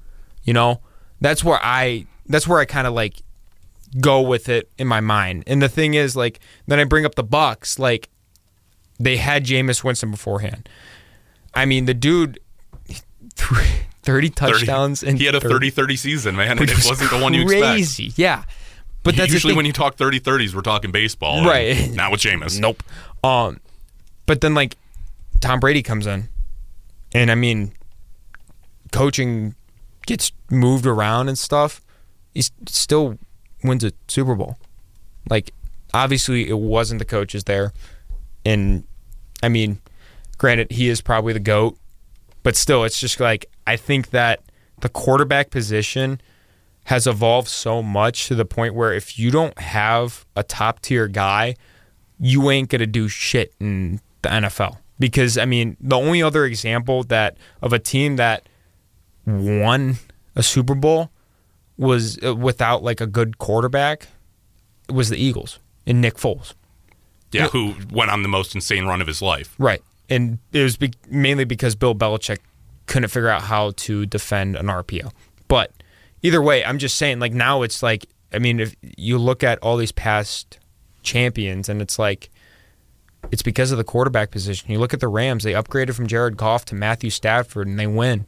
You know, that's where I, that's where I kind of like go with it in my mind. And the thing is, like, then I bring up the Bucks, like. They had Jameis Winston beforehand. I mean, the dude <laughs> threw, 30 30 touchdowns and he had a 30 30 season, man, and <laughs> it wasn't the one you expect. crazy. Yeah. But that's Usually, when you talk 30 30s, we're talking baseball. Right. Not with Jameis. Nope. Um, but then like Tom Brady comes in, and I mean, coaching gets moved around and stuff. He still wins a Super Bowl. Like, obviously, it wasn't the coaches there, and I mean, granted, he is probably the goat, but still, it's just like I think that the quarterback position has evolved so much to the point where if you don't have a top tier guy, you ain't gonna do shit in the NFL. Because I mean, the only other example that of a team that won a Super Bowl was uh, without like a good quarterback was the Eagles and Nick Foles. Yeah, who went on the most insane run of his life. Right. And it was be- mainly because Bill Belichick couldn't figure out how to defend an RPO. But either way, I'm just saying, like, now it's like, I mean, if you look at all these past champions and it's like, it's because of the quarterback position. You look at the Rams, they upgraded from Jared Goff to Matthew Stafford and they win.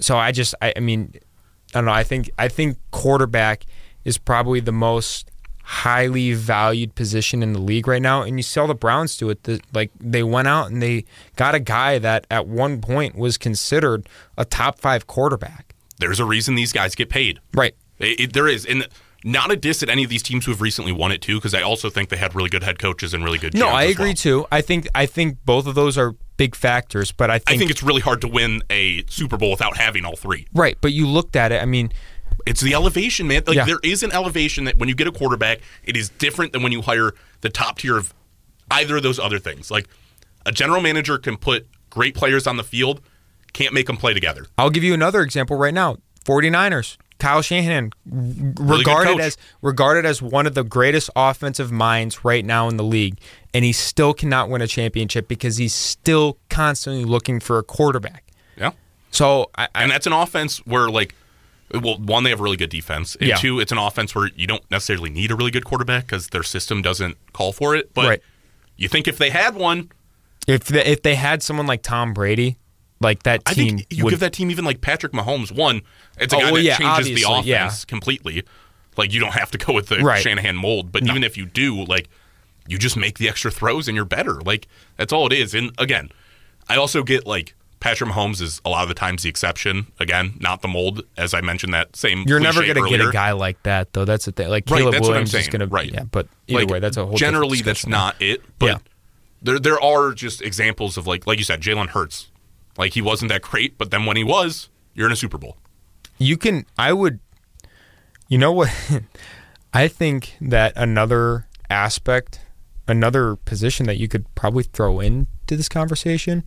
So I just, I, I mean, I don't know. I think, I think quarterback is probably the most highly valued position in the league right now. And you saw the Browns do it. The, like they went out and they got a guy that at one point was considered a top five quarterback. There's a reason these guys get paid. Right. It, it- there is, and not a diss at any of these teams who have recently won it too, because I also think they had really good head coaches and really good. No, I agree well. too. I think I think both of those are big factors, but I I think, think it's really hard to win a Super Bowl without having all three. right. But you looked at it. I mean, It's the elevation, man. Like Yeah. there is an elevation that when you get a quarterback, it is different than when you hire the top tier of either of those other things. Like a general manager can put great players on the field, can't make them play together. I'll give you another example right now. 49ers. Kyle Shanahan regarded coach. as regarded as one of the greatest offensive minds right now in the league and he still cannot win a championship because he's still constantly looking for a quarterback. Yeah. So I, I And that's an offense where like well, one, they have really good defense. And Yeah. two, it's an offense where you don't necessarily need a really good quarterback because their system doesn't call for it. But Right. you think if they had one, if they, if they had someone like Tom Brady, like that I team think you would give that team even like Patrick Mahomes one. It's a Oh, guy well, that yeah, changes the offense yeah. completely. Like you don't have to go with the Right. Shanahan mold, but even if you do, like you just make the extra throws and you're better. Like that's all it is. And again, I also get like Patrick Mahomes is a lot of the times the exception. Again, not the mold, as I mentioned that same. You're never going to get a guy like that though. That's the thing. Like Right, Caleb that's what I'm Williams is going to Right. Yeah, but either Like, way, that's a whole thing generally that's not it. But Yeah. there there are just examples of like like you said, Jalen Hurts. Like he wasn't that great, but then when he was, you're in a Super Bowl. you can i would you know what <laughs> i think that another aspect another position that you could probably throw into this conversation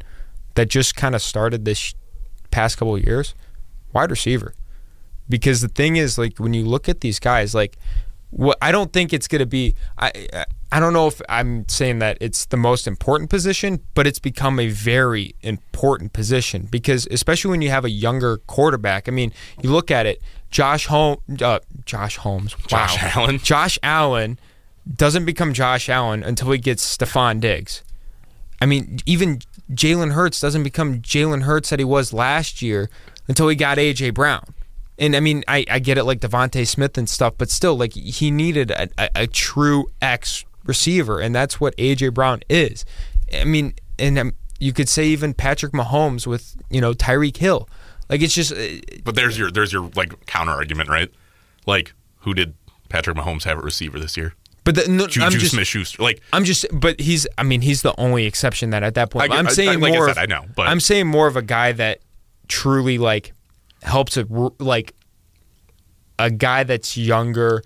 that just kind of started this past couple of years wide receiver because the thing is like when you look at these guys like what I don't think it's going to be I I- I don't know if I'm saying that it's the most important position but it's become a very important position because especially when you have a younger quarterback I mean you look at it Josh Holmes uh, Josh Holmes wow. Josh Allen. Josh Allen doesn't become Josh Allen until he gets Stefon Diggs I mean, even Jalen Hurts doesn't become Jalen Hurts that he was last year until he got AJ Brown. And I mean, I, I get it like DeVonta Smith and stuff, but still, like he needed a, a, a true X receiver, and that's what AJ Brown is. I mean, and um, you could say even Patrick Mahomes with you know Tyreek Hill. Like it's just uh, But there's your there's your like counter argument, right? Like who did Patrick Mahomes have at receiver this year? But the, no, Juju I'm just Smith Schuster. Like I'm just, but he's. I mean, he's the only exception that at that point. I, I'm I- saying I- like I more. said, of, I know, but- I'm saying more of a guy that truly like helps a like a guy that's younger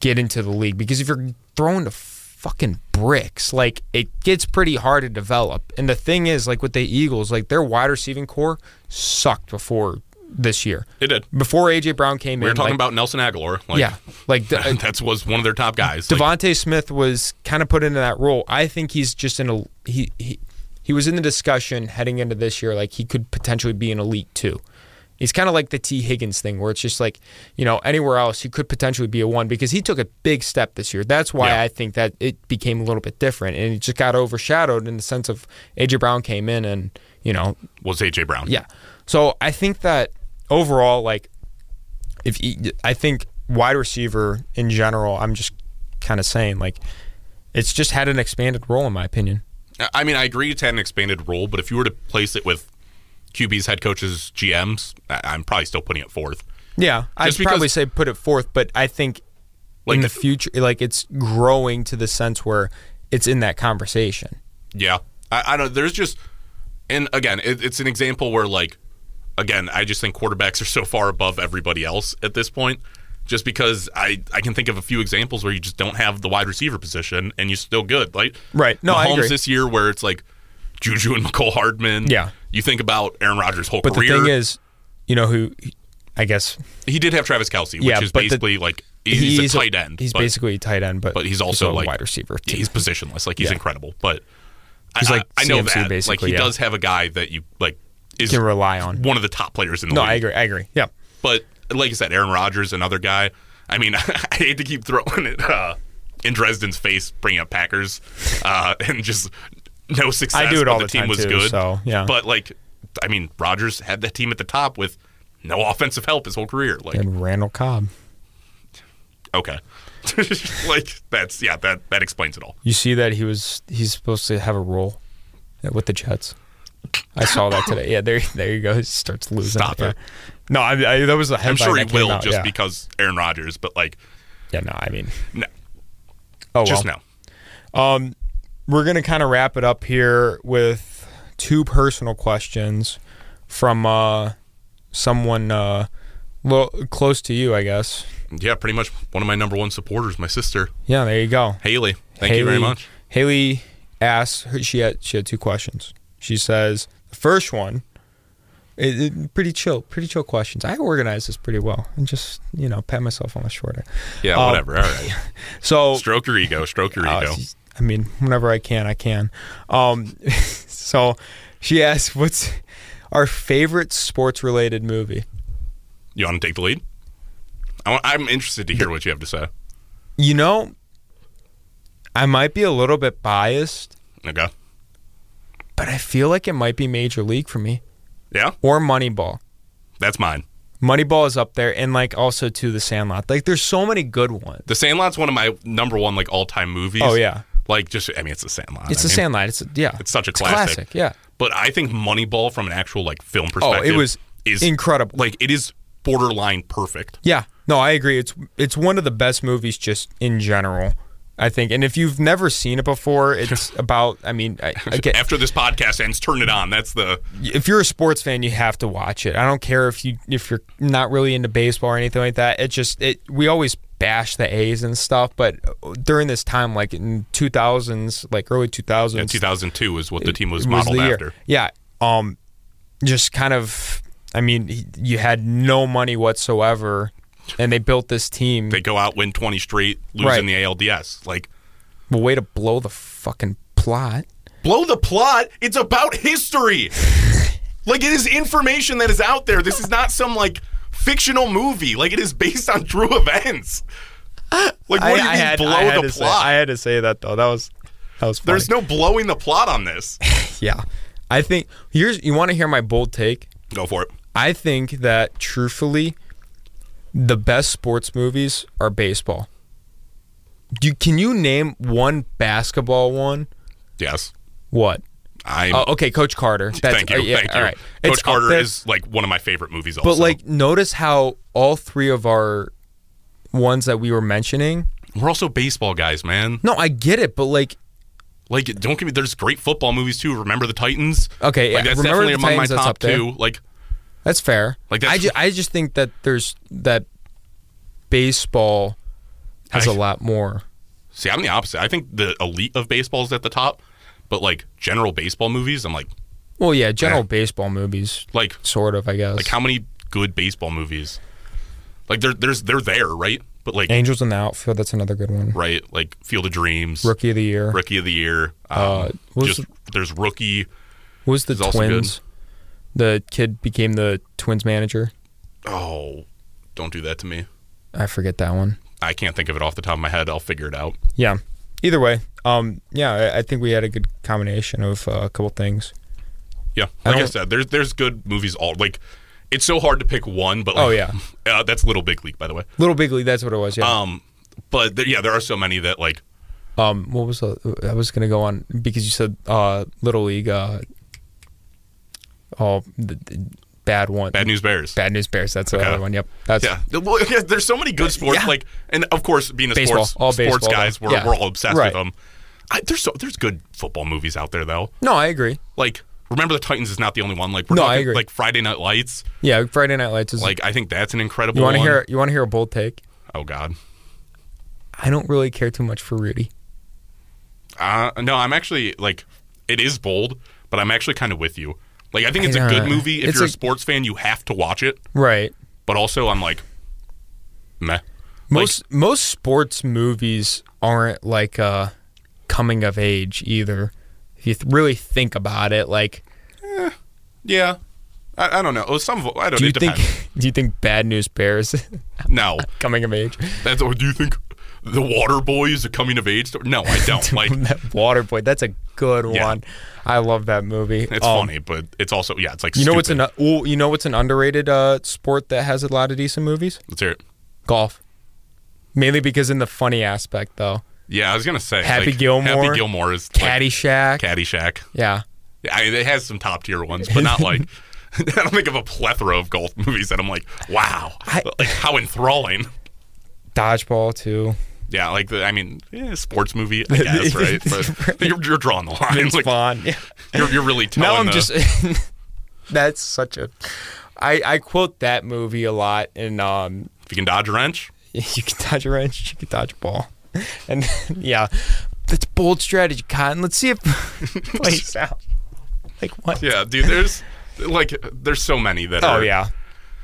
get into the league because if you're throwing the fucking bricks, like it gets pretty hard to develop. And the thing is, like with the Eagles, like their wide receiving core sucked before this year. it did. Before AJ Brown came We in, we were talking like, about Nelson Agholor. Like, yeah, like the, <laughs> uh, that's was one of their top guys. Like, DeVonta Smith was kind of put into that role. I think he's just in a he he he was in the discussion heading into this year like he could potentially be an elite too. He's kind of like the Tee Higgins thing where it's just like, you know, anywhere else he could potentially be a one because he took a big step this year. That's why Yeah. I think that it became a little bit different and it just got overshadowed in the sense of AJ Brown came in and, you know, was AJ Brown. yeah. So I think that overall, like, if you, I think wide receiver in general, I'm just kind of saying like, it's just had an expanded role in my opinion. I mean, I agree it's had an expanded role, but if you were to place it with QBs, head coaches, GMs, I'm probably still putting it fourth. Yeah, I'd because- probably say put it fourth, but I think Like in the the- future, like it's growing to the sense where it's in that conversation. Yeah, I, I don't. There's just, and again, it, it's an example where like, again, I just think quarterbacks are so far above everybody else at this point. Just because I, I can think of a few examples where you just don't have the wide receiver position and you're still good. Like Right. No, I Mahomes agree. this year where it's like Juju and Mecole Hardman. Yeah. You think about Aaron Rodgers' whole But career. the thing is, you know who, I guess he did have Travis Kelce, which Yeah, is but the- basically like he's, a tight end. He's but, basically a tight end, but but he's also a like wide receiver. Too. he's positionless. Like he's Yeah. incredible. But He's I, like I, I know CMC that. like he yeah. does have a guy that you like is can rely on. one of the top players in the No, league. I agree. I agree. Yeah. But like I said, Aaron Rodgers, another guy. I mean, <laughs> I hate to keep throwing it uh, in Dresden's face, bringing up Packers, uh, and just no success. I do it all the, the team time was too, good. so, yeah. But like, I mean, Rodgers had that team at the top with no offensive help his whole career. Like, And Randall Cobb. okay, <laughs> like that's yeah, that that explains it all. You see that he was he's supposed to have a role with the Jets. I saw that today. Yeah, there there you go. He starts losing. Stop it. No, I, I, that was a. I'm sure he will out, just yeah. because Aaron Rodgers, but like, Yeah, no, I mean, no, oh just well. no. We're gonna kind of wrap it up here with two personal questions from uh, someone uh, lo- close to you, I guess. Yeah, pretty much one of my number one supporters, my sister Yeah, there you go. Haley. Thank you very much. Haley asked. She had she had two questions. She says the first one, it, it- pretty chill, pretty chill questions. I organized this pretty well, and just you know pat myself on the shoulder. Yeah, Um, whatever. All right. <laughs> So Stroke your ego. Stroke your uh, ego. I mean, whenever I can, I can. Um, <laughs> so she asked, "What's our favorite sports related movie?" You want to take the lead? I'm interested to hear what you have to say. You know, I might be a little bit biased, Okay. But I feel like it might be Major League for me Yeah, or Moneyball. that's mine. Moneyball is up there, and like also to The Sandlot. Like, there's so many good ones. The Sandlot's one of my number one like all time movies. Oh, yeah. Like just I mean it's the Sandlot. It's I The mean, Sandlot. It's yeah. It's such a It's classic. Yeah. But I think Moneyball from an actual like film perspective, Oh, it was is incredible. Like it is borderline perfect. Yeah. No, I agree. It's it's one of the best movies just in general. I think, and if you've never seen it before, <laughs> it's about. I mean, I, I get, After this podcast ends, turn it on. That's the if you're a sports fan, you have to watch it. I don't care if you if you're not really into baseball or anything like that. It just it we always bash the A's and stuff, but during this time, like in 2000s, like early 2000s, yeah, 2002 is what the team was modeled the year. after. Yeah. Um, just kind of. I mean, you had no money whatsoever, and they built this team. They go out, win 20 straight, losing Right. the ALDS. Like Well, way to blow the fucking plot. blow the plot. It's about history. <laughs> like it is information that is out there. This is not some like fictional movie. Like it is based on true events. Like what do you mean blow I had the to say, plot? I had to say that though. That was that was funny. There's no blowing the plot on this. <laughs> yeah. I think here's you want to hear my bold take. Go for it. I think that truthfully, the best sports movies are baseball. Do can you name one basketball one? Yes. What? I'm Oh, okay, Coach Carter. That's, thank you. uh, yeah, thank you. All right. Coach It's Carter is like one of my favorite movies also. But like, notice how all three of our ones that we were mentioning. we're also baseball guys, man. No, I get it, but like, Like don't get me there's great football movies too. Remember the Titans? Okay, like, that's Remember definitely among Titans, my top two. Like that's fair. Like, I that's- just, I just think that there's that baseball has I- a lot more. See, I'm the opposite. I think the elite of baseball is at the top, but like general baseball movies, I'm like, Well, yeah, general Eh. baseball movies, like, sort of, I guess. like how many good baseball movies? Like they're there's they're there, right? But like, Angels in the outfield. That's another good one. right? Like Field of Dreams, Rookie of the year. Rookie of the Year. Um, Uh, what was just there's rookie. Was the is also good. twins? The kid became the twins manager. Oh, don't do that to me. I forget that one. I can't think of it off the top of my head. I'll figure it out. Yeah. Either way, um, yeah, I, I think we had a good combination of uh, a couple things. Yeah, I like I, don't- said, there's there's good movies all like it's so hard to pick one. But like, Oh, yeah. <laughs> uh, that's Little Big League, by the way. Little Big League. That's what it was. Yeah. Um, but there, yeah, there are so many that like Um, what was the, I was gonna go on because you said uh, Little League. Uh, oh, the, the bad one. Bad News Bears. Bad News Bears. That's the Okay. other one. Yep. That's Yeah, Well, yeah, there's so many good sports. Yeah. Like, and of course, being a Baseball. sports All sports baseball, guys, though. we're, Yeah. we're all obsessed Right. with them. I, there's so there's good football movies out there though. no, I agree. Like, remember the Titans is not the only one. Like, we're No, I agree. Like Friday Night Lights. Yeah, Friday Night Lights is Like, I think that's an incredible. You want to hear? You want to hear a bold take? Oh God. I don't really care too much for Rudy. Uh, no, I'm actually like, it is bold, but I'm actually kind of with you. Like, I think it's a good movie. If It's you're a a- sports fan, you have to watch it. Right. But also, I'm like, meh. Most most sports movies aren't like uh coming of age either. If you th- really think about it, like, Yeah. I, I don't know. Oh, Some of I don't. do you think <laughs> do you think Bad News Bears No. <laughs> coming of age? That's or do you think the Water Boy is a coming of age story? No, I don't. <laughs> like that Waterboy, that's a good Yeah. one. I love that movie. it's Um, funny, but it's also yeah, it's like You know what's an well, you know what's an underrated uh, sport that has a lot of decent movies? Let's hear it. Golf. Mainly because in the funny aspect though. Yeah, I was gonna say Happy like, Gilmore, Happy Gilmore is like, Caddyshack. Caddyshack. yeah. Yeah, I mean, it has some top tier ones, but not like. <laughs> <laughs> I don't think of a plethora of golf movies that I'm like, wow, I- like how enthralling. Dodgeball too. Yeah, like the, I mean, eh, sports movie, I guess, <laughs> right? But you're, you're drawing the line. It's like, fun. Yeah. You're, you're really telling. Now I'm the- just. <laughs> that's such a. I I quote that movie a lot, and um, if you can dodge a wrench. <laughs> you can dodge a wrench, you can dodge a ball, and yeah, that's bold strategy, Cotton. Let's see if it plays out. Like what? Yeah, dude. There's like there's so many that. Oh are, yeah,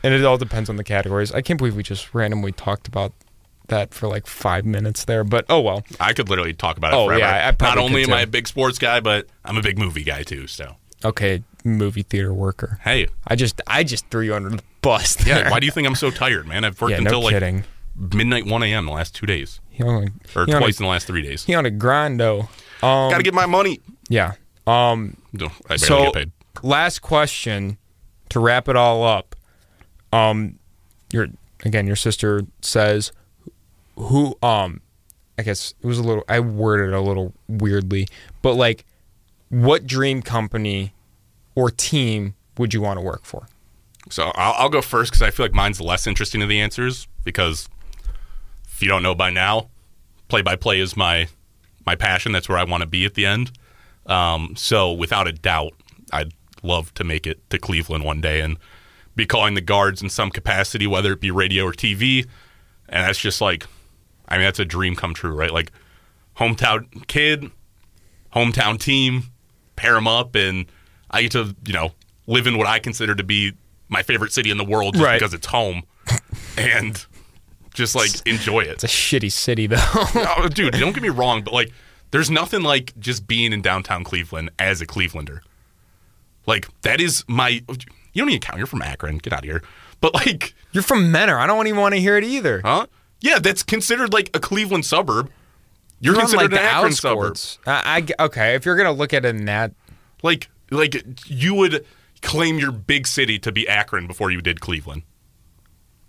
and it all depends on the categories. I can't believe we just randomly talked about that for like five minutes there, but oh well. I could literally talk about it Oh, forever. yeah, I Not only could, am I too. a big sports guy, but I'm a big movie guy too. So Okay, movie theater worker. hey, I just I just threw you under the bus. yeah. why do you think I'm so tired, man? I've worked Yeah, until no like kidding. midnight, 1 a.m. the last two days, He only, or he twice a, in the last three days. he on a grind though. Um, Got to get my money. yeah. Um. No, I barely So get paid. last question to wrap it all up. Um, your again, your sister says, who um, I guess it was a little. I worded it a little weirdly, but like, what dream company or team would you want to work for? So I'll, I'll go first because I feel like mine's less interesting of the answers because if you don't know by now, play by play is my my passion. That's where I want to be at the end. Um, so without a doubt, I'd love to make it to Cleveland one day and be calling the guards in some capacity, whether it be radio or TV. And that's just like, I mean, that's a dream come true, right? Like hometown kid, hometown team, pair them up, and I get to you know live in what I consider to be my favorite city in the world just Right. because it's home, <laughs> and just like enjoy it. It's a shitty city though. <laughs> Oh, <laughs> dude, don't get me wrong, but like, there's nothing like just being in downtown Cleveland as a Clevelander. Like that is my. You don't even count. You're from Akron. Get out of here. But like, You're from Mentor. I don't even want to hear it either. huh? Yeah, that's considered like a Cleveland suburb. You're, You're on, considered like an the Akron suburb. I, I okay. If you're gonna look at it in that, Like, like you would claim your big city to be Akron before you did Cleveland.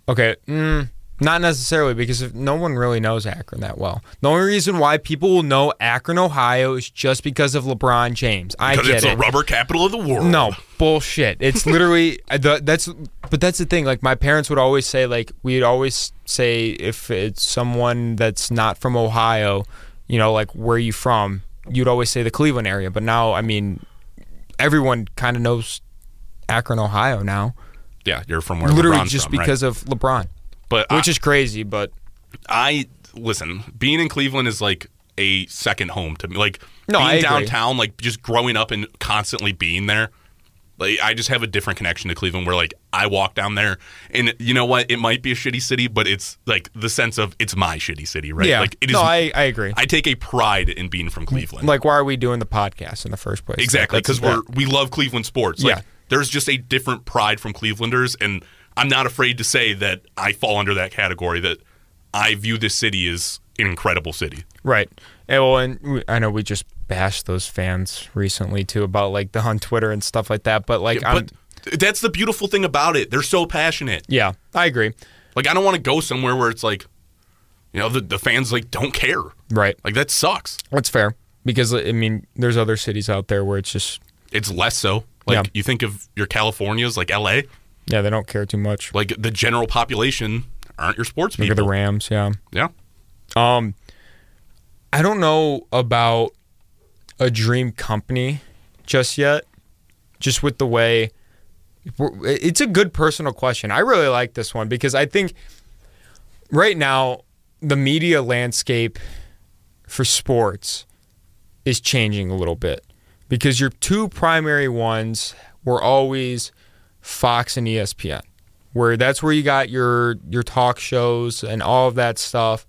Okay, mm, not necessarily because if no one really knows Akron that well. The only reason why people will know Akron, Ohio, is just because of LeBron James. I Because get it's it. the rubber capital of the world. no bullshit. It's <laughs> literally uh, the, that's. But that's the thing. Like my parents would always say, like we'd always say, if it's someone that's not from Ohio, you know, like where are you from? You'd always say the Cleveland area. But now, I mean, everyone kind of knows Akron, Ohio now. Yeah, you're from where literally LeBron's just from, right? because of LeBron, But which I- is crazy. But I listen. Being in Cleveland is like a second home to me. Like No, being downtown, like just growing up and constantly being there. Like I just have a different connection to Cleveland. Where like I walk down there, and you know what? It might be a shitty city, but it's like the sense of it's my shitty city, right? yeah, Like it is. no, I, I agree. I take a pride in being from Cleveland. like, why are we doing the podcast in the first place? Exactly, because we're we love Cleveland sports. Like, Yeah. there's just a different pride from Clevelanders, and I'm not afraid to say that I fall under that category. That I view this city as an incredible city. right. And, well, and I know we just bashed those fans recently too about like the on Twitter and stuff like that. But like, Yeah, I'm, but that's the beautiful thing about it. They're so passionate. Yeah, I agree. Like I don't want to go somewhere where it's like, you know, the, the fans like don't care. Right. Like that sucks. That's fair because I mean, there's other cities out there where it's just It's less so. Like Yeah. you think of your Californias, like LA, yeah, they don't care too much. like the general population aren't your sports Look at people. the Rams. Yeah. Yeah. Um, I don't know about a dream company just yet. Just with the way, it's a good personal question. I really like this one because I think right now the media landscape for sports is changing a little bit because your two primary ones were always Fox and ESPN, where that's where you got your your talk shows and all of that stuff.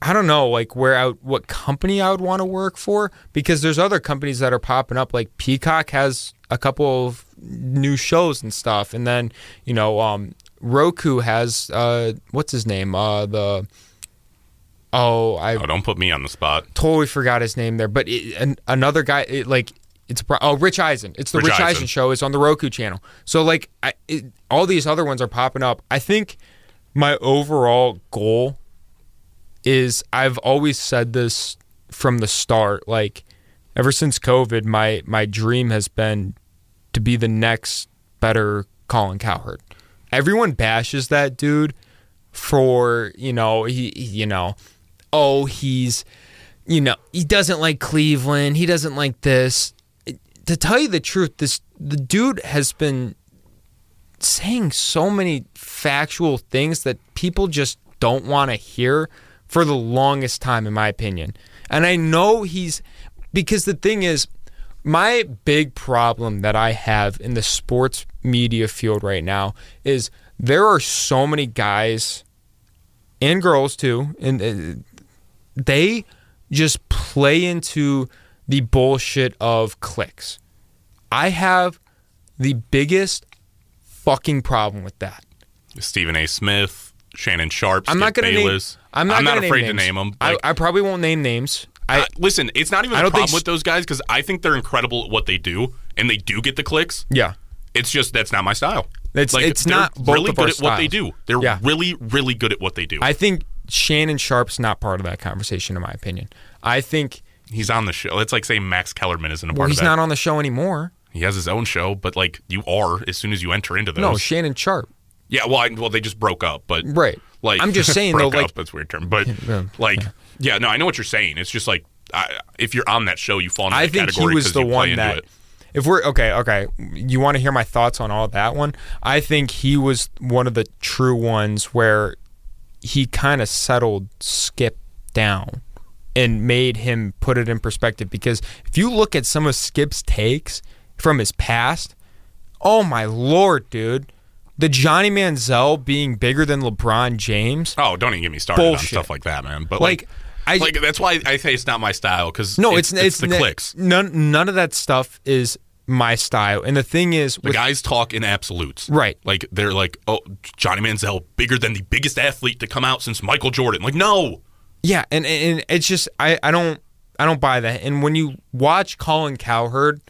I don't know, like where out what company I would want to work for because there's other companies that are popping up. Like Peacock has a couple of new shows and stuff, and then you know, um, Roku has uh, what's his name? Uh, the oh, I Oh, don't put me on the spot. totally forgot his name there, but it, an, another guy, it, like it's pro- oh Rich Eisen. It's the Rich Rich, Eisen. Eisen. show. It's on the Roku channel. So like, I, it, all these other ones are popping up. I think my overall goal is I've always said this from the start. Like ever since COVID, my my dream has been to be the next better Colin Cowherd. Everyone bashes that dude for you know he he- you know oh he's you know he doesn't like Cleveland he doesn't like this to tell you the truth this the dude has been saying so many factual things that people just don't want to hear for the longest time in my opinion. And I know he's because the thing is my big problem that I have in the sports media field right now is there are so many guys and girls too, and uh, they just play into the bullshit of clicks. I have the biggest fucking problem with that. Stephen A. Smith, Shannon Sharpe, I'm not gonna name. Bayless. I'm not, gonna afraid name to name them. I, I probably won't name names. I, listen, it's not even I a don't think problem with those guys because I think they're incredible at what they do, and they do get the clicks. yeah. It's just that's not my style. It's- like, it's not both really of good our at what they do. They're Yeah. really, really good at what they do. I think Shannon Sharpe's not part of that conversation, in my opinion. I think he's on the show. It's like saying Max Kellerman isn't a well, part he's of that. not on the show anymore. he has his own show, but like you are as soon as you enter into those. No, Shannon Sharpe. yeah, well, I, well, they just broke up, but Right. like I'm just <laughs> saying, though, like- up, that's a weird term, but Yeah. like, yeah, no, I know what you're saying. It's just like I, if you're on that show, you fall into I think he category was the one that. it. If we're okay, okay, you want to hear my thoughts on all that one? I think he was one of the true ones where he kind of settled Skip down and made him put it in perspective. Because if you look at some of Skip's takes from his past, oh my lord, dude, the Johnny Manziel being bigger than LeBron James. Oh, don't even get me started Bullshit. on stuff like that, man. But Like, like, I like that's why I say it's not my style because no, it's, it's it's, the ne- clicks. None none of that stuff is my style. And the thing is, The with guys talk in absolutes, Right. Like they're like, oh, Johnny Manziel bigger than the biggest athlete to come out since Michael Jordan. Like, no, Yeah, and, and it's just I, I don't I don't buy that. And when you watch Colin Cowherd,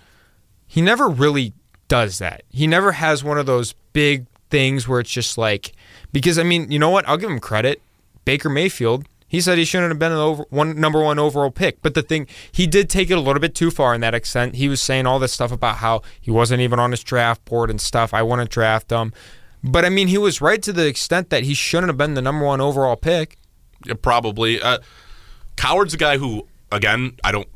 he never really does that. He never has one of those big things where it's just like because I mean, you know what? I'll give him credit. Baker Mayfield, he said he shouldn't have been an over, one number one overall pick. But the thing, he did take it a little bit too far in that extent. He was saying all this stuff about how he wasn't even on his draft board and stuff. I want to draft him. But I mean, he was right to the extent that he shouldn't have been the number one overall pick. Probably. Uh, Cowherd's a guy who, again, I don't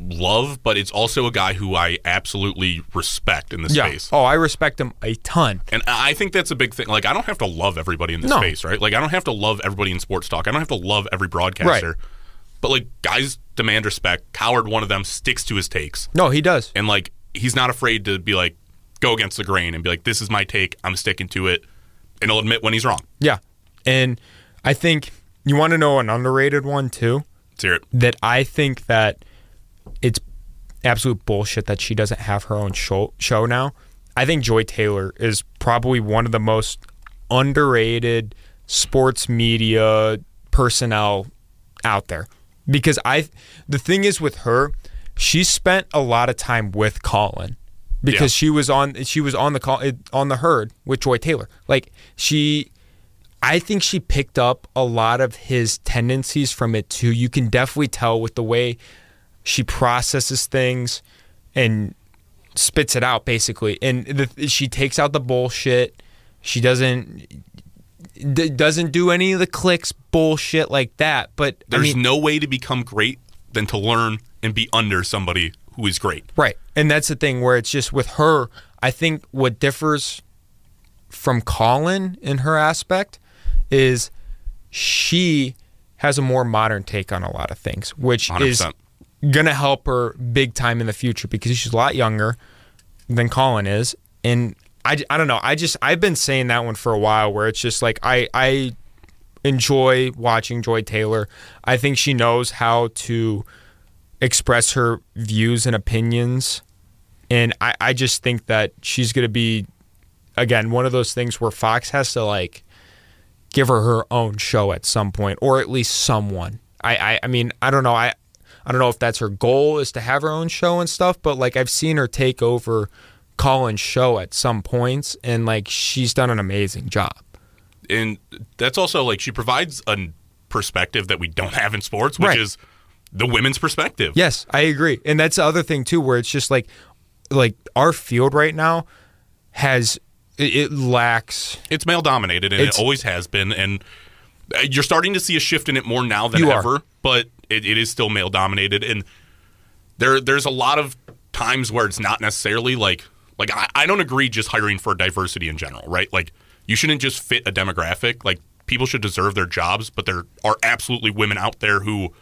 love, but it's also a guy who I absolutely respect in this Yeah. space. Oh, I respect him a ton. And I think that's a big thing. Like, I don't have to love everybody in this No. space, right? Like, I don't have to love everybody in sports talk. I don't have to love every broadcaster. Right. But like, guys demand respect. Coward, one of them, sticks to his takes, No, he does. and like, he's not afraid to be like, go against the grain and be like, this is my take. I'm sticking to it, and he'll admit when he's wrong. Yeah. And I think you want to know an underrated one too Let's hear it. that I think that it's absolute bullshit that she doesn't have her own show, show now. I think Joy Taylor is probably one of the most underrated sports media personnel out there because I the thing is with her, she spent a lot of time with Colin because Yeah. she was on she was on the call eh, on the herd with Joy Taylor. Like she I think she picked up a lot of his tendencies from it too. You can definitely tell with the way she processes things and spits it out basically. And the, she takes out the bullshit. She doesn't d- doesn't do any of the clicks bullshit like that. But There's I mean, no way to become great than to learn and be under somebody who is great. Right. And that's the thing where it's just with her, I think what differs from Colin in her aspect is she has a more modern take on a lot of things, which is 100%. going to help her big time in the future because she's a lot younger than Colin is. And I, I don't know. I just, I've been saying that one for a while where it's just like, I, I enjoy watching Joy Taylor. I think she knows how to express her views and opinions. And I, I just think that she's going to be, again, one of those things where Fox has to like give her her own show at some point, or at least someone. I, I, I mean, I don't know. I, I don't know if that's her goal is to have her own show and stuff, but like I've seen her take over Colin's show at some points, and like she's done an amazing job. and that's also like she provides a perspective that we don't have in sports, which Right. is the women's perspective. Yes, I agree. And that's the other thing too, where it's just like, like our field right now has it, it lacks. It's male dominated, and it always has been. And uh, you're starting to see a shift in it more now than You are. ever. But it, it is still male dominated, and there there's a lot of times where it's not necessarily like like I, I don't agree just hiring for diversity in general, right? Like you shouldn't just fit a demographic. Like people should deserve their jobs, but there are absolutely women out there who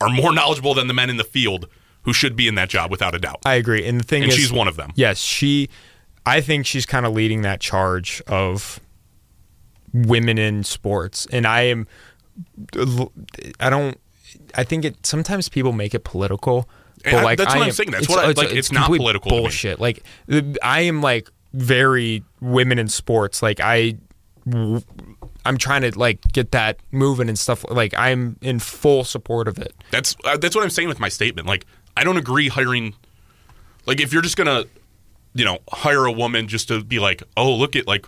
are more <laughs> knowledgeable than the men in the field who should be in that job without a doubt. I agree. And the thing and is, she's one of them. Yes, she. I think she's kind of leading that charge of women in sports, and I am. I don't. I think it. Sometimes people make it political. And I- that's what I'm saying. That's what I- like, it's not political bullshit. Like I am like very women in sports. Like I, I'm trying to like get that moving and stuff. Like I'm in full support of it. That's uh, that's what I'm saying with my statement. Like, I don't agree hiring. Like, if you're just gonna, you know, hire a woman just to be like, oh, look at like,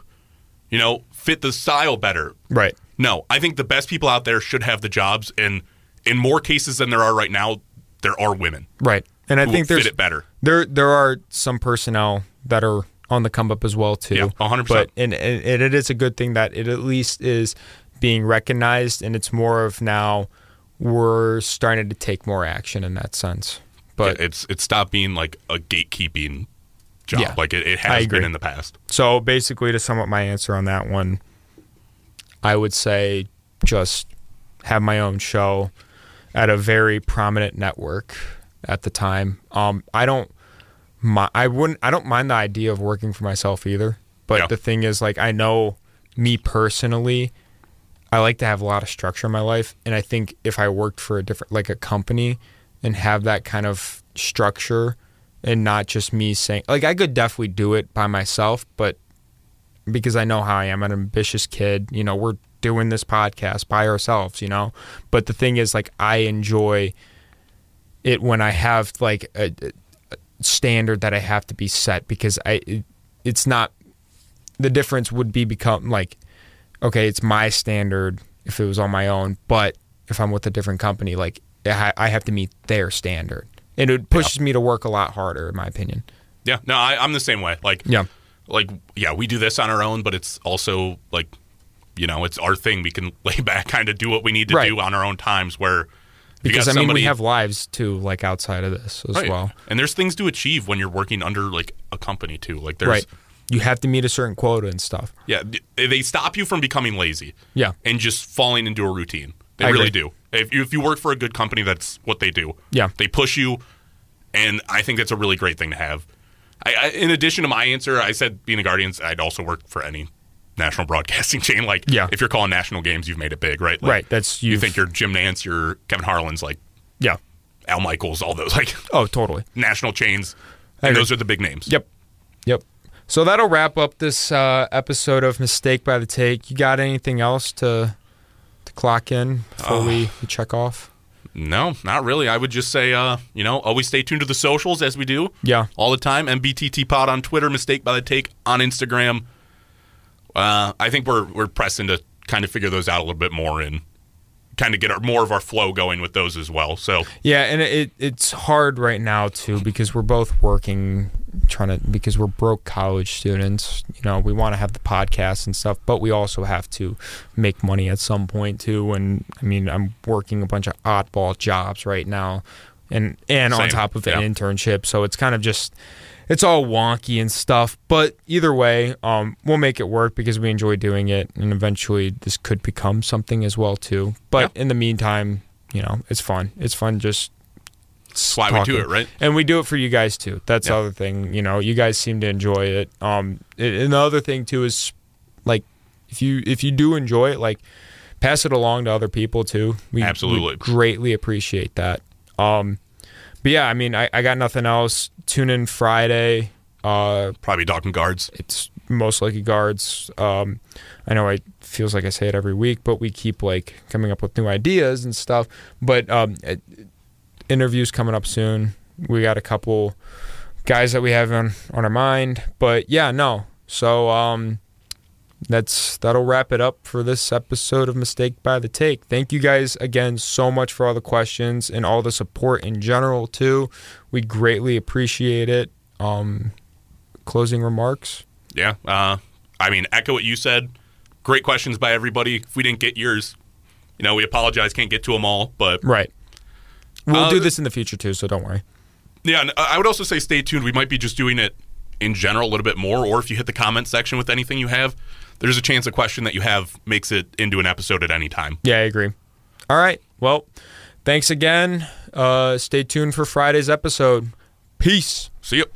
you know, fit the style better. Right. No, I think the best people out there should have the jobs, and in more cases than there are right now, there are women Right. And I think there's fit it better. There, there are some personnel that are on the come up as well too. Yeah, 100%. But and, and and it is a good thing that it at least is being recognized, and it's more of now we're starting to take more action in that sense. But Yeah, it's it's stopped being like a gatekeeping job, Yeah, like it, it has been in the past. so basically, to sum up my answer on that one, I would say just have my own show at a very prominent network at the time. Um, I don't, mi- I wouldn't, I don't mind the idea of working for myself either. But Yeah. the thing is, like, I know me personally, I like to have a lot of structure in my life, and I think if I worked for a different, like a company, and have that kind of structure, and not just me saying, like, I could definitely do it by myself, but because I know how I am, an ambitious kid. You know, we're doing this podcast by ourselves, you know. But the thing is, like, I enjoy it when I have like a, a standard that I have to be set because I, it, it's not. The difference would be become like, okay, it's my standard if it was on my own, but if I'm with a different company, like I have to meet their standard, and it pushes me to work a lot harder, in my opinion. Yeah, no, I, I'm the same way. Like, Yeah. like yeah, we do this on our own, but it's also like, you know, it's our thing. We can <laughs> lay back, kind of do what we need to Right. do on our own times. Where Because I mean, somebody- we have lives too, like outside of this as Right. well. and there's things to achieve when you're working under like a company too. Like there's Right. You have to meet a certain quota and stuff. yeah, they stop you from becoming lazy. Yeah. and just falling into a routine. They I really agree. do. If you, if you work for a good company, that's what they do. Yeah. they push you, and I think that's a really great thing to have. I, I, in addition to my answer, I said being a Guardians, I'd also work for any national <laughs> broadcasting chain. Like, Yeah. if you're calling national games, you've made it big, right? Like, Right, that's- you think you're Jim Nantz, you're Kevin Harlan's, like Yeah. Al Michaels, all those <laughs> like Oh, totally. national chains, and those are the big names. Yep. Yep. So that'll wrap up this uh, episode of Mistake by the Take. You got anything else to clock in before we, we check off? No, not really. I would just say, uh, you know, always stay tuned to the socials as we do. Yeah. All the time. MBTT Pod on Twitter, Mistake by the Take on Instagram. Uh, I think we're we're pressing to kind of figure those out a little bit more and kind of get our, more of our flow going with those as well. So Yeah, and it it's hard right now too because we're both working trying to because we're broke college students. You know, we want to have the podcast and stuff, but we also have to make money at some point too. And I mean, I'm working a bunch of oddball jobs right now, and and on top of yeah. an internship, so it's kind of just it's all wonky and stuff. But either way, um, we'll make it work because we enjoy doing it, and eventually this could become something as well too. But in the meantime, you know, it's fun. It's fun just why we do it, right? And we do it for you guys too. That's the other thing. You know, you guys seem to enjoy it. Um, and the other thing too is like if you if you do enjoy it, like pass it along to other people too. We we Absolutely. greatly appreciate that. Um, but yeah, I mean, I, I got nothing else. Tune in Friday. Uh, Probably talking guards. it's most likely guards. Um, I know it feels like I say it every week, but we keep like coming up with new ideas and stuff. But um, interviews coming up soon. We got a couple guys that we have on on our mind. But yeah, no. So um, that's that'll wrap it up for this episode of Mistake by the Take. Thank you guys again so much for all the questions and all the support in general too. We greatly appreciate it. Um, closing remarks. Yeah. Uh, I mean, echo what you said. Great questions by everybody. If we didn't get yours, you know, we apologize. Can't get to them all, but Right. We'll Uh, do this in the future too, so don't worry. Yeah, and I would also say stay tuned. We might be just doing it in general a little bit more, or if you hit the comment section with anything you have, there's a chance a question that you have makes it into an episode at any time. Yeah, I agree. All right. Well, thanks again. Uh, stay tuned for Friday's episode. Peace. See you.